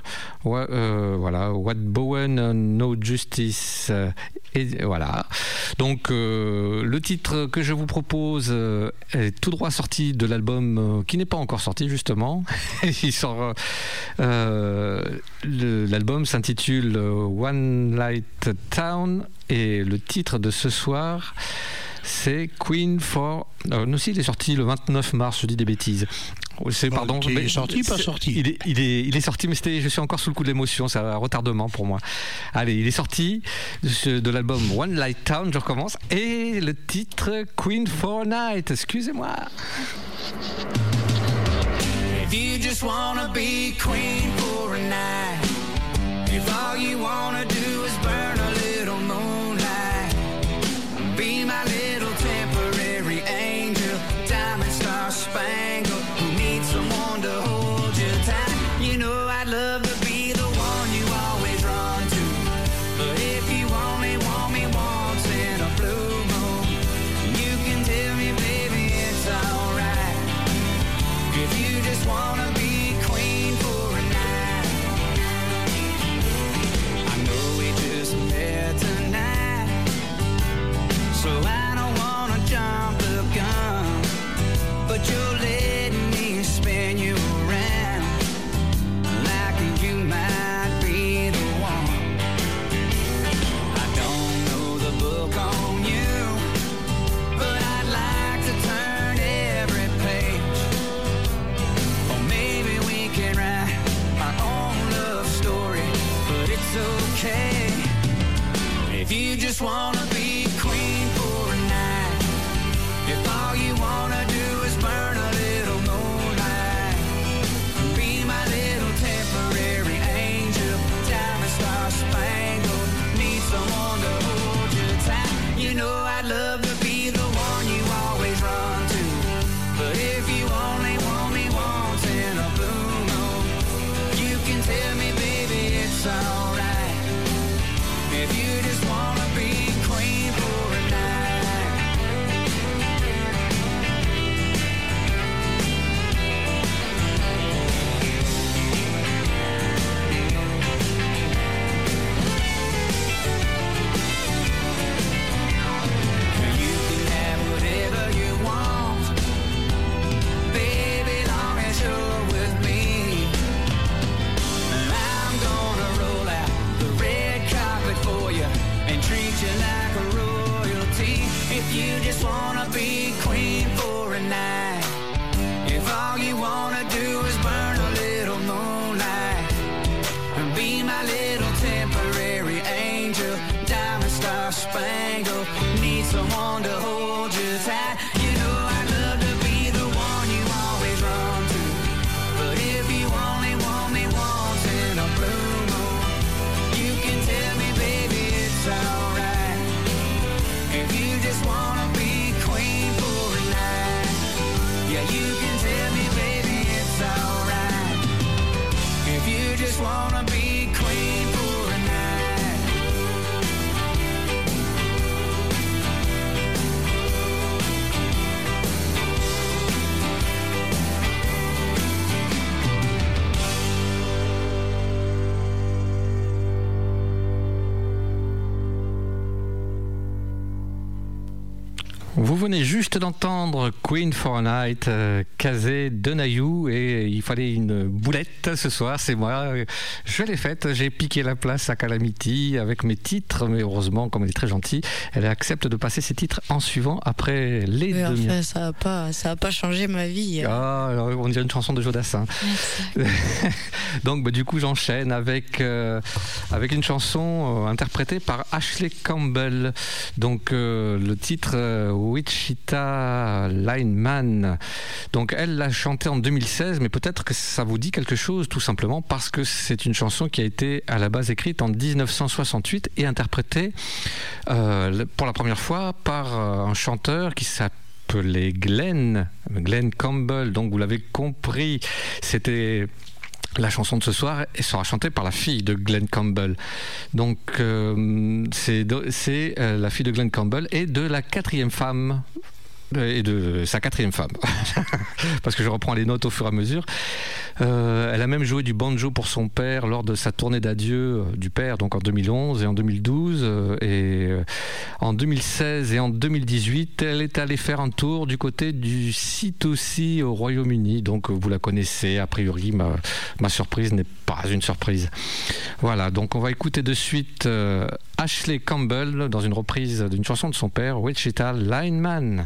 wa- euh, voilà, Bowen, euh, No Justice, euh, et voilà. Donc euh, le titre que je vous propose euh, est tout droit sorti de l'album euh, qui n'est pas encore sorti justement. Il sort. euh, euh, l'album s'intitule euh, One Light Town et le titre de ce soir. C'est Queen for. Euh, non, si, il est sorti le 29 mars, je dis des bêtises. C'est Bon, pardon. il est mais- sorti, pas c'est- sorti il est, il, est, il est sorti, mais c'était- je suis encore sous le coup de l'émotion, c'est un retardement pour moi. Allez, il est sorti de, de l'album One Light Town, je recommence, et le titre Queen for Night, excusez-moi. If you just wanna be queen for a night, if all you wanna do is burn a little moonlight, be my little just wanna my lips venez juste d'entendre Queen for a Night, euh, Kazé Denayou, et il fallait une boulette ce soir, c'est moi. Je l'ai faite, j'ai piqué la place à Calamity avec mes titres, mais heureusement, comme elle est très gentille, elle accepte de passer ses titres en suivant après les Mais demi enfin, ça n'a pas, ça a pas changé ma vie. Ah, alors, on dirait une chanson de Jodassin. Donc, bah, du coup, j'enchaîne avec, euh, avec une chanson euh, interprétée par Ashley Campbell. Donc, euh, le titre euh, Wichita Lineman. Donc, elle l'a chanté en 2016, mais peut-être que ça vous dit quelque chose, tout simplement parce que c'est une chanson qui a été à la base écrite en 1968 et interprétée euh, pour la première fois par euh, un chanteur qui s'appelle appelé Glenn, Glenn Campbell. Donc vous l'avez compris, c'était la chanson de ce soir sera chantée par la fille de Glenn Campbell. Donc euh, c'est, euh, la fille de Glenn Campbell et de la quatrième femme et de sa quatrième femme, parce que je reprends les notes au fur et à mesure. Euh, elle a même joué du banjo pour son père lors de sa tournée d'adieu euh, du père, donc en 2011 et en 2012. euh, et en 2016 et en 2018, elle est allée faire un tour du côté du site aussi au Royaume-Uni. Donc vous la connaissez, a priori, ma, surprise n'est pas une surprise. Voilà, donc on va écouter de suite Ashley Campbell dans une reprise d'une chanson de son père, Wichita Lineman.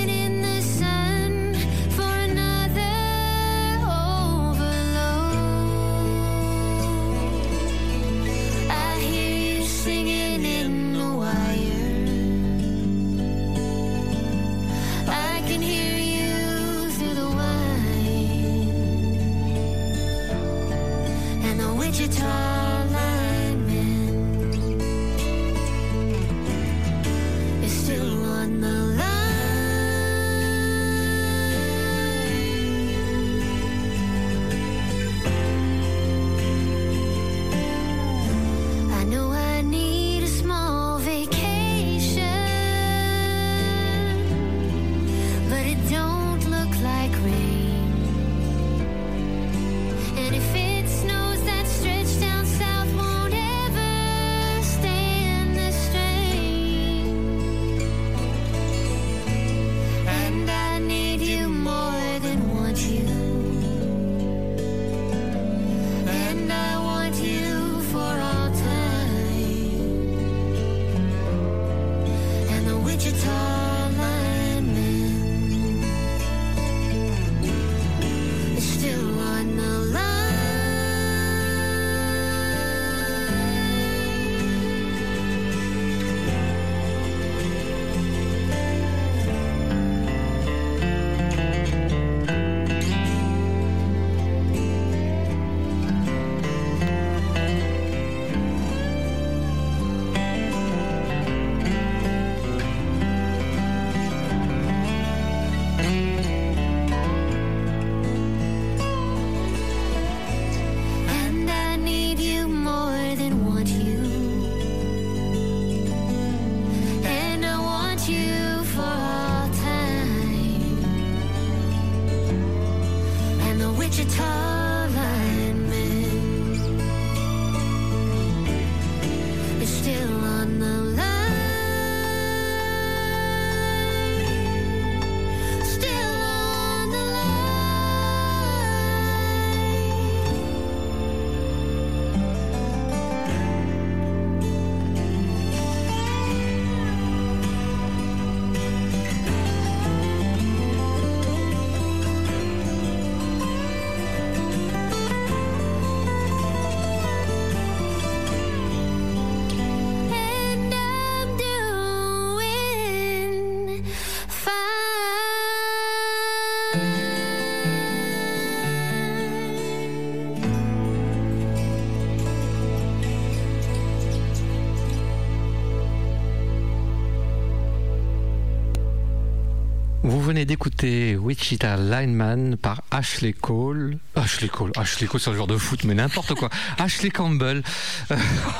venez d'écouter Wichita Lineman par Ashley Cole. Ashley Cole, Ashley Cole, c'est un genre de foot, mais n'importe quoi. Ashley Campbell.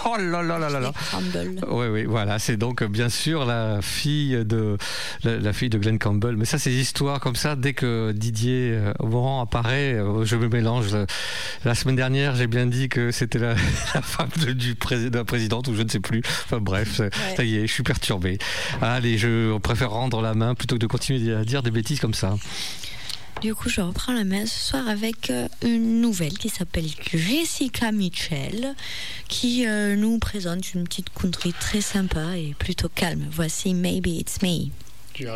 oh là là là là là. Oui, oui, voilà. C'est donc euh, bien sûr la fille de la, la fille de Glenn Campbell. Mais ça, ces histoires comme ça, dès que Didier euh, Morand apparaît, euh, je me mélange. La semaine dernière, j'ai bien dit que c'était la, la femme de, du pré- de la présidente ou je ne sais plus. Enfin bref, ça y est, je suis perturbé. Allez, je préfère rendre la main plutôt que de continuer à dire des bêtises comme ça. Du coup, je reprends la main ce soir avec euh, une nouvelle qui s'appelle Jessica Mitchell, qui euh, nous présente une petite country très sympa et plutôt calme. Voici Maybe It's Me. Tu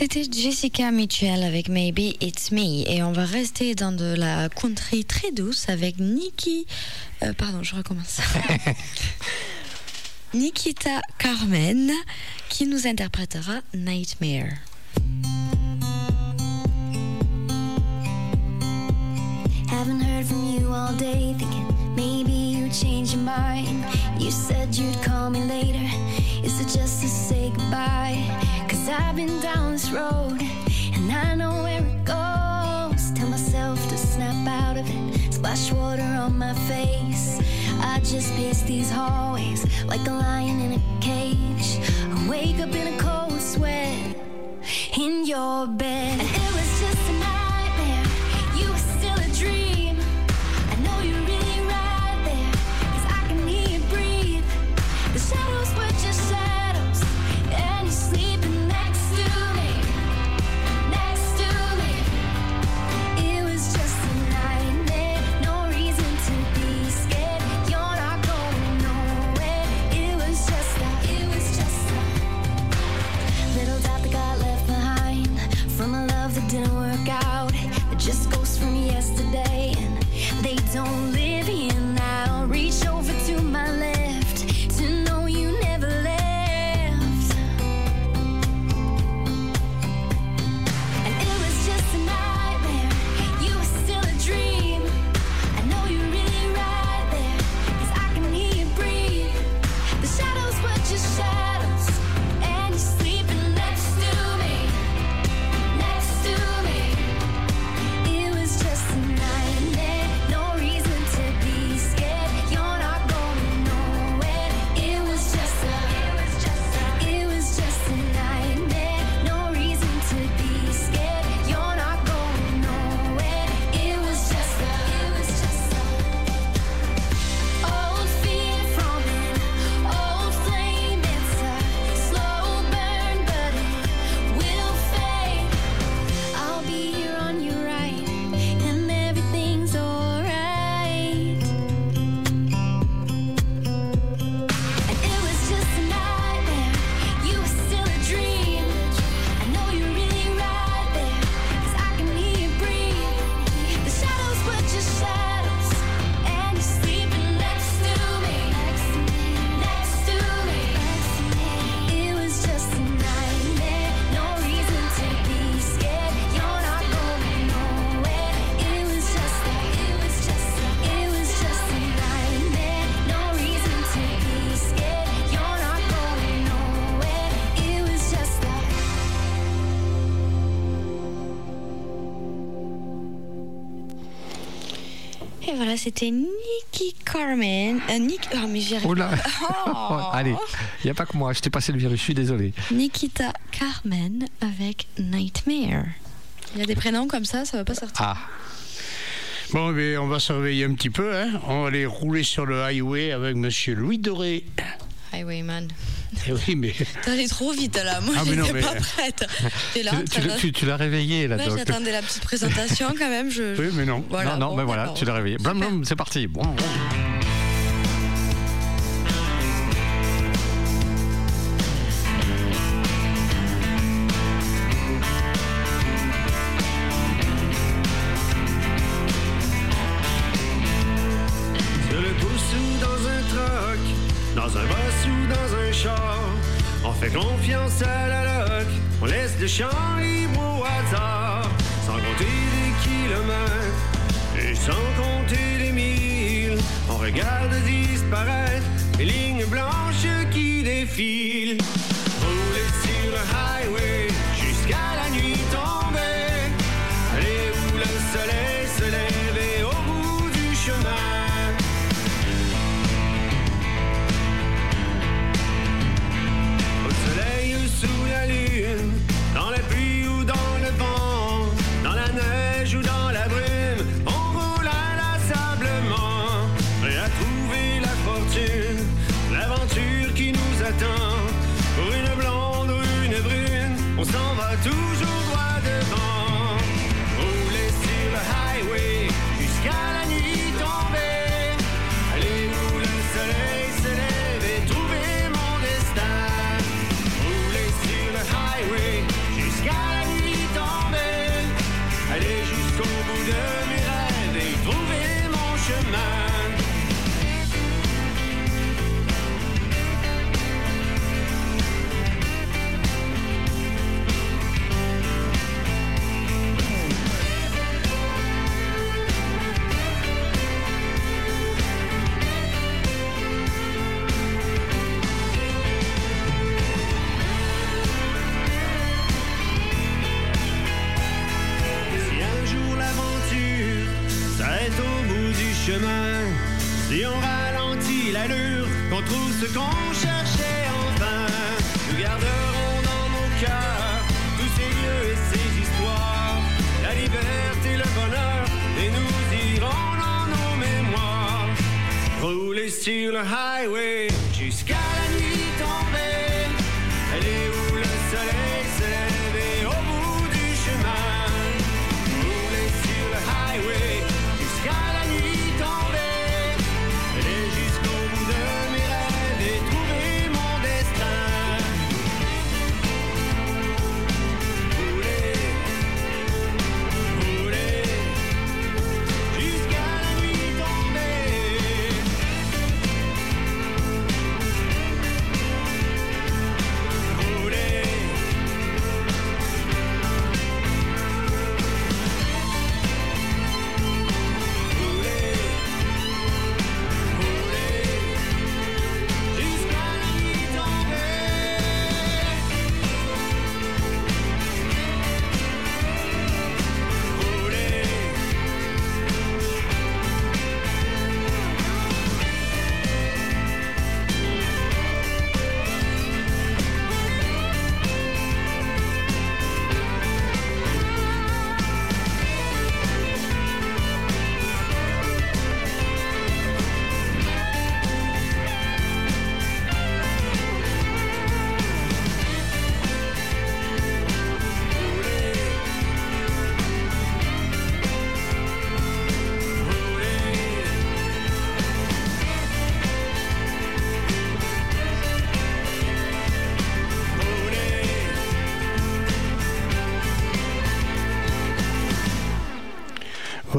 C'était Jessica Mitchell avec Maybe It's Me et on va rester dans de la country très douce avec Nikki. Euh, pardon, je recommence. Nikita Carmen qui nous interprétera Nightmare. Haven't heard from you all day, thinking maybe you change your mind. You said you'd call me later. Is it just to say goodbye? I've been down this road and I know where it goes. Tell myself to snap out of it, splash water on my face. I just pace these hallways like a lion in a cage. I wake up in a cold sweat in your bed. voilà, c'était Nicky Carmen. Euh, Nick... Oh, mais j'y oh. Allez, il n'y a pas que moi, je t'ai passé le virus, je suis désolé. Nikita Carmen avec Nightmare. Il y a des prénoms comme ça, ça ne va pas sortir. Ah. Bon, eh mais on va surveiller un petit peu. Hein. On va aller rouler sur le highway avec Monsieur Louis Doré. Highwayman. Eh oui, mais. T'es allé trop vite là. Moi, ah, je n'étais mais... pas prête. Es là, tu, tu, tu, tu l'as réveillé là. Ouais, J'attendais la petite présentation quand même. Oui, mais non. Non, non, bon, mais voilà, tu l'as réveillé. Blam, blam, c'est parti. Bon.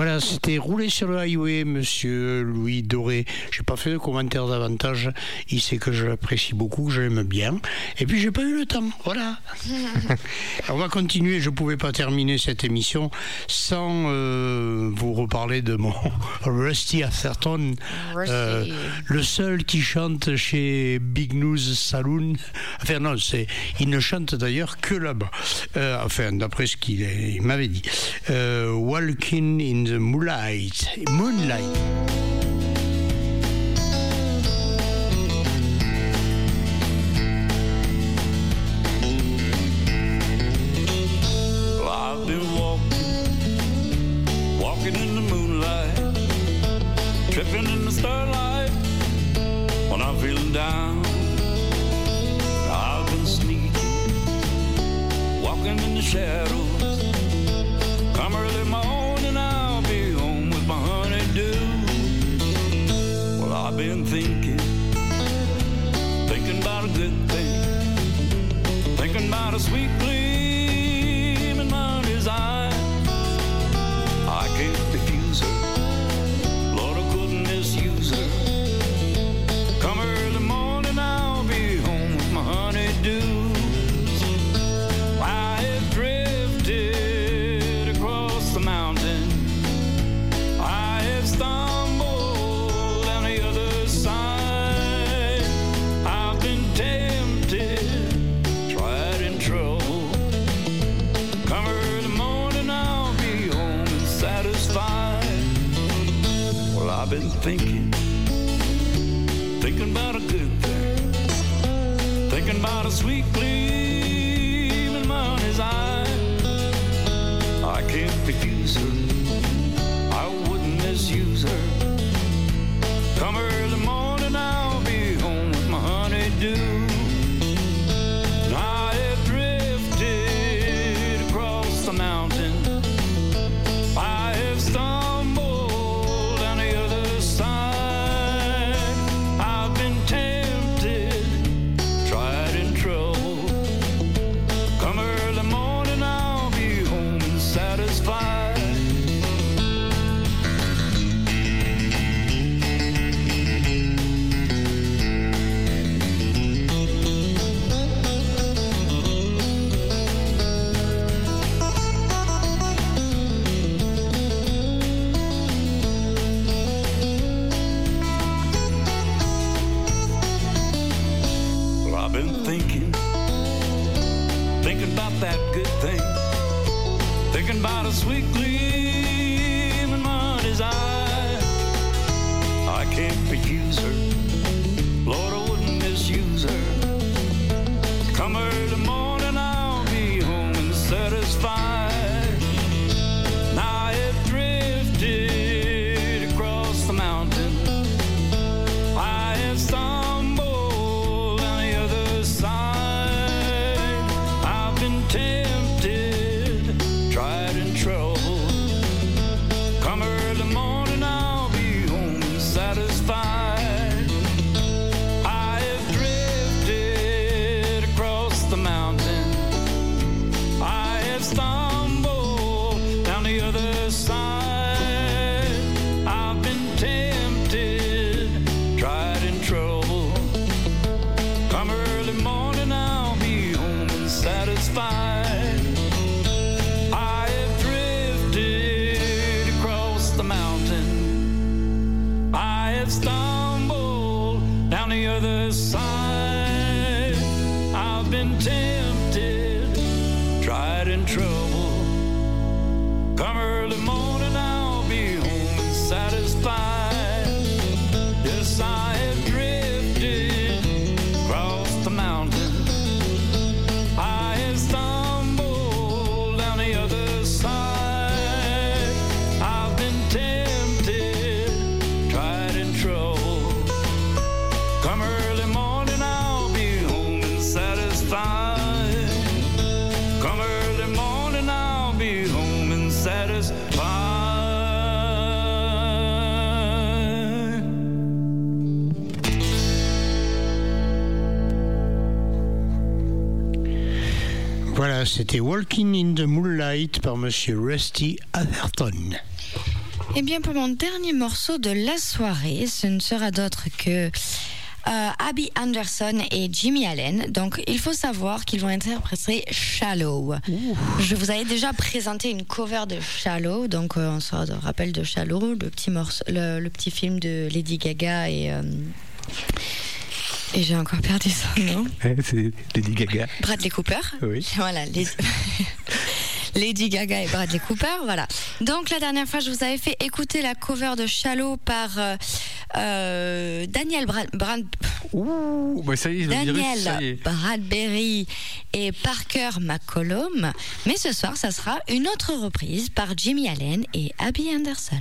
Voilà, c'était Rouler sur le highway, monsieur Louis Doré. J'ai pas fait de commentaires davantage. Il sait que je l'apprécie beaucoup, que je l'aime bien. Et puis, j'ai pas eu le temps. Voilà. On va continuer. Je pouvais pas terminer cette émission sans euh, vous reparler de mon Rusty Atherton, euh, le seul qui chante chez Big News Saloon. Enfin, non, c'est, il ne chante d'ailleurs que là-bas. Euh, enfin, d'après ce qu'il m'avait dit. Euh, Walking in the the Moonlight. Moonlight. been thinking. Voilà, c'était Walking in the Moonlight par Monsieur Rusty Atherton. Eh bien, pour mon dernier morceau de la soirée, ce ne sera d'autre que euh, Abby Anderson et Jimmy Allen. Donc, il faut savoir qu'ils vont interpréter Shallow. Je vous avais déjà présenté une cover de Shallow, donc euh, on se rappelle de Shallow, le petit, morceau, le, le petit film de Lady Gaga et. euh, et j'ai encore perdu son nom. C'est Lady Gaga. Bradley Cooper. Oui. Voilà, les- Lady Gaga et Bradley Cooper, voilà. Donc la dernière fois, je vous avais fait écouter la cover de Shallow par euh, euh, Daniel Brad, Brad- Ouh, bah ça y est, le virus, ça y Daniel est. Bradbury et Parker McCollum. Mais ce soir, ça sera une autre reprise par Jimmy Allen et Abby Anderson.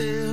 still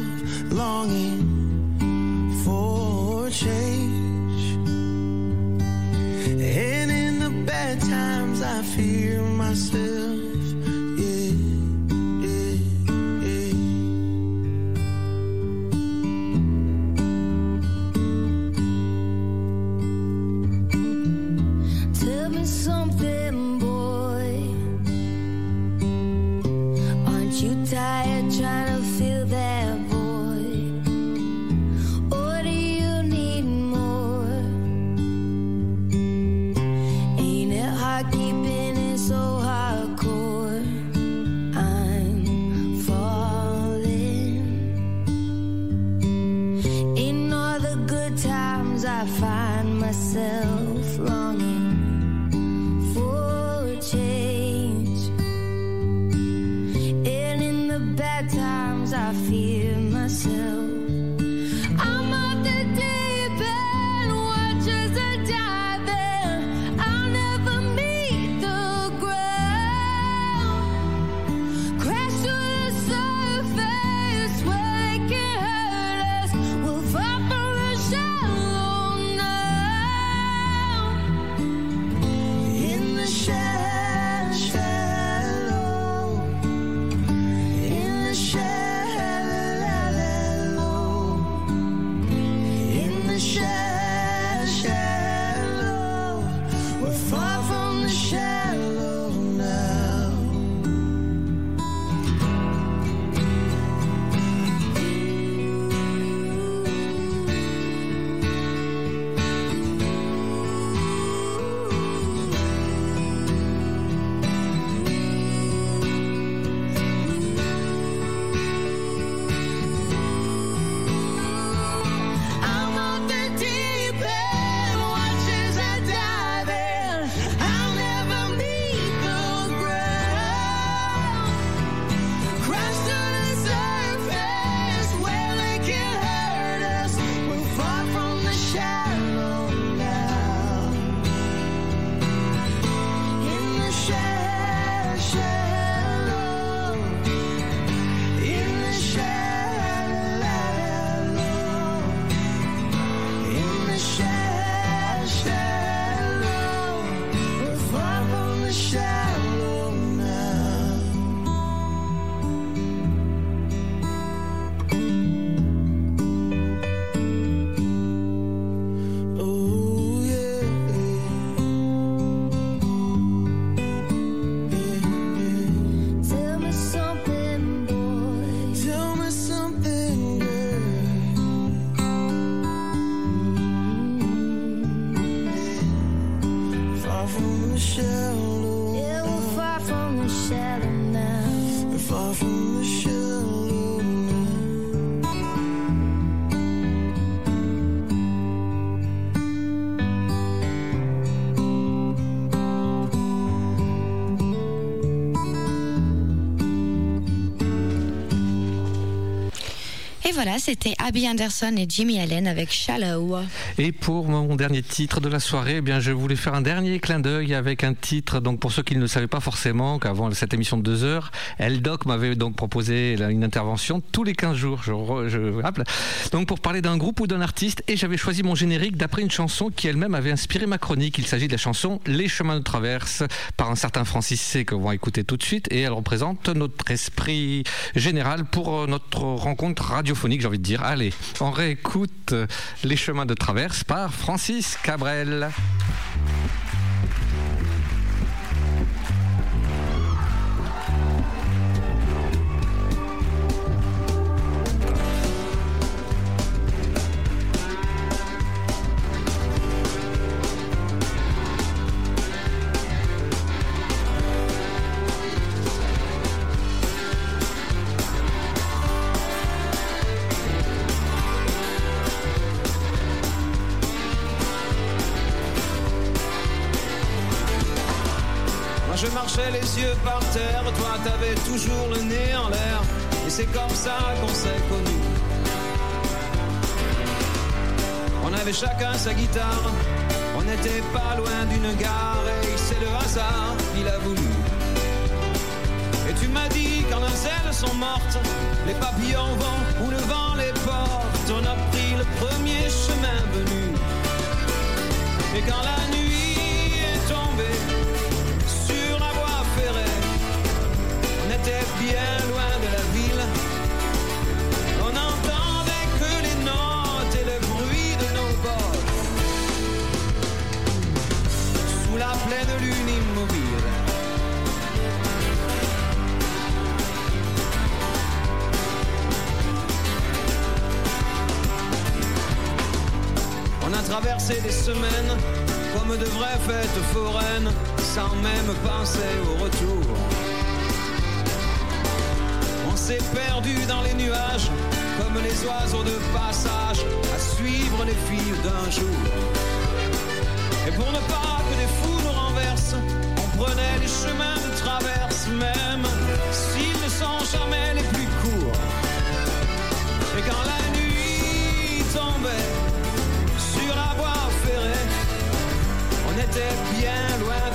voilà, c'était Abby Anderson et Jimmy Allen avec Shallow. Et pour mon dernier titre de la soirée, eh bien, je voulais faire un dernier clin d'œil avec un titre. Donc, pour ceux qui ne le savaient pas forcément, qu'avant cette émission de deux heures, Eldoc m'avait donc proposé une intervention tous les 15 jours. Je, re, rappelle. Donc, pour parler d'un groupe ou d'un artiste, et j'avais choisi mon générique d'après une chanson qui elle-même avait inspiré ma chronique. Il s'agit de la chanson Les chemins de traverse par un certain Francis C que vont écouter tout de suite, et elle représente notre esprit général pour euh, notre rencontre radiophonique j'ai envie de dire. Allez, on réécoute Les chemins de traverse par Francis Cabrel.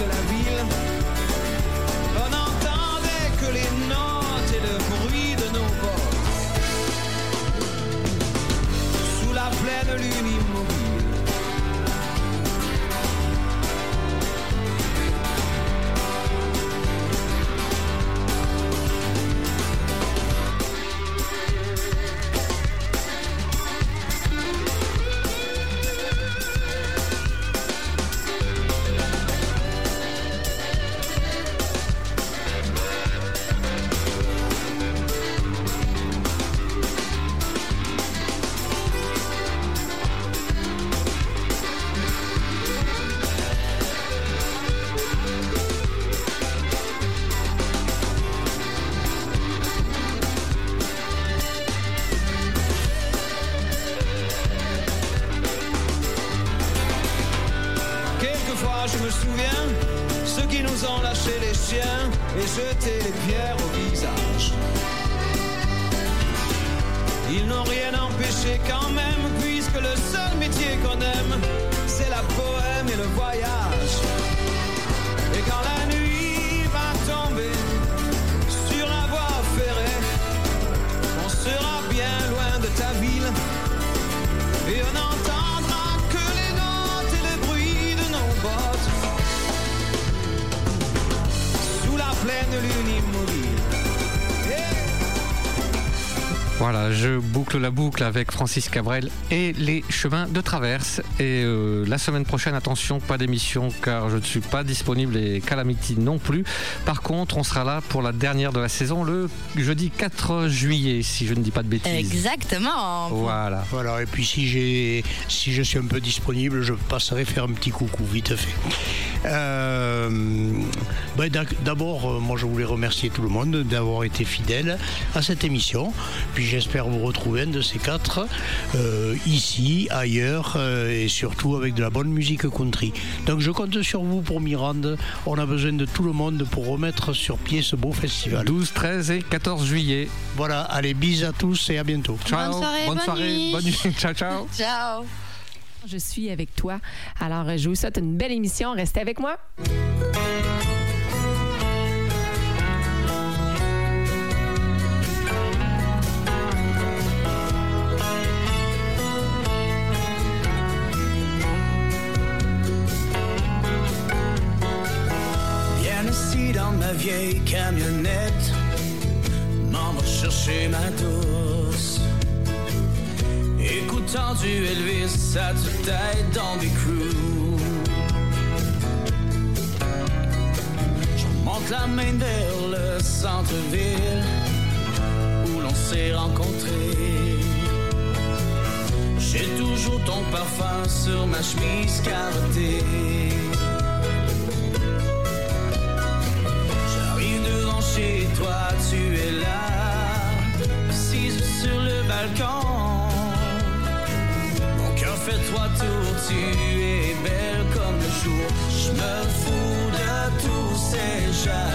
de. La boucle avec Francis Cabrel et les chemins de traverse. Et euh, la semaine prochaine, attention, pas d'émission car je ne suis pas disponible et Calamity non plus. Par contre, on sera là pour la dernière de la saison le jeudi 4 juillet, si je ne dis pas de bêtises. Exactement. Voilà. Voilà, et puis si, j'ai, si je suis un peu disponible, je passerai faire un petit coucou, vite fait. Euh, ben, d'abord, euh, moi je voulais remercier tout le monde d'avoir été fidèle à cette émission. Puis j'espère vous retrouver un de ces quatre, euh, ici, ailleurs, euh, et surtout avec de la bonne musique country. Donc je compte sur vous pour m'y rendre. On a besoin de tout le monde pour remettre sur pied ce beau festival. 12, 13 et 14 juillet. Voilà, allez, bis à tous et à bientôt. Ciao. Bonne soirée, bonne bonne soirée, nuit. bonne nuit. Ciao, ciao. Ciao. Je suis avec toi. Alors, je vous souhaite une belle émission. Restez avec moi. Vieille camionnette, m'en va chercher ma douce. Écoutant du Elvis à toute tête dans des crews. Je monte la main vers le centre-ville où l'on s'est rencontrés. J'ai toujours ton parfum sur ma chemise carottée. J'arrive devant chez toi, tu es là, assise sur le balcon. Tours, tu es belle comme le jour. Je me fous de tous ces jaloux.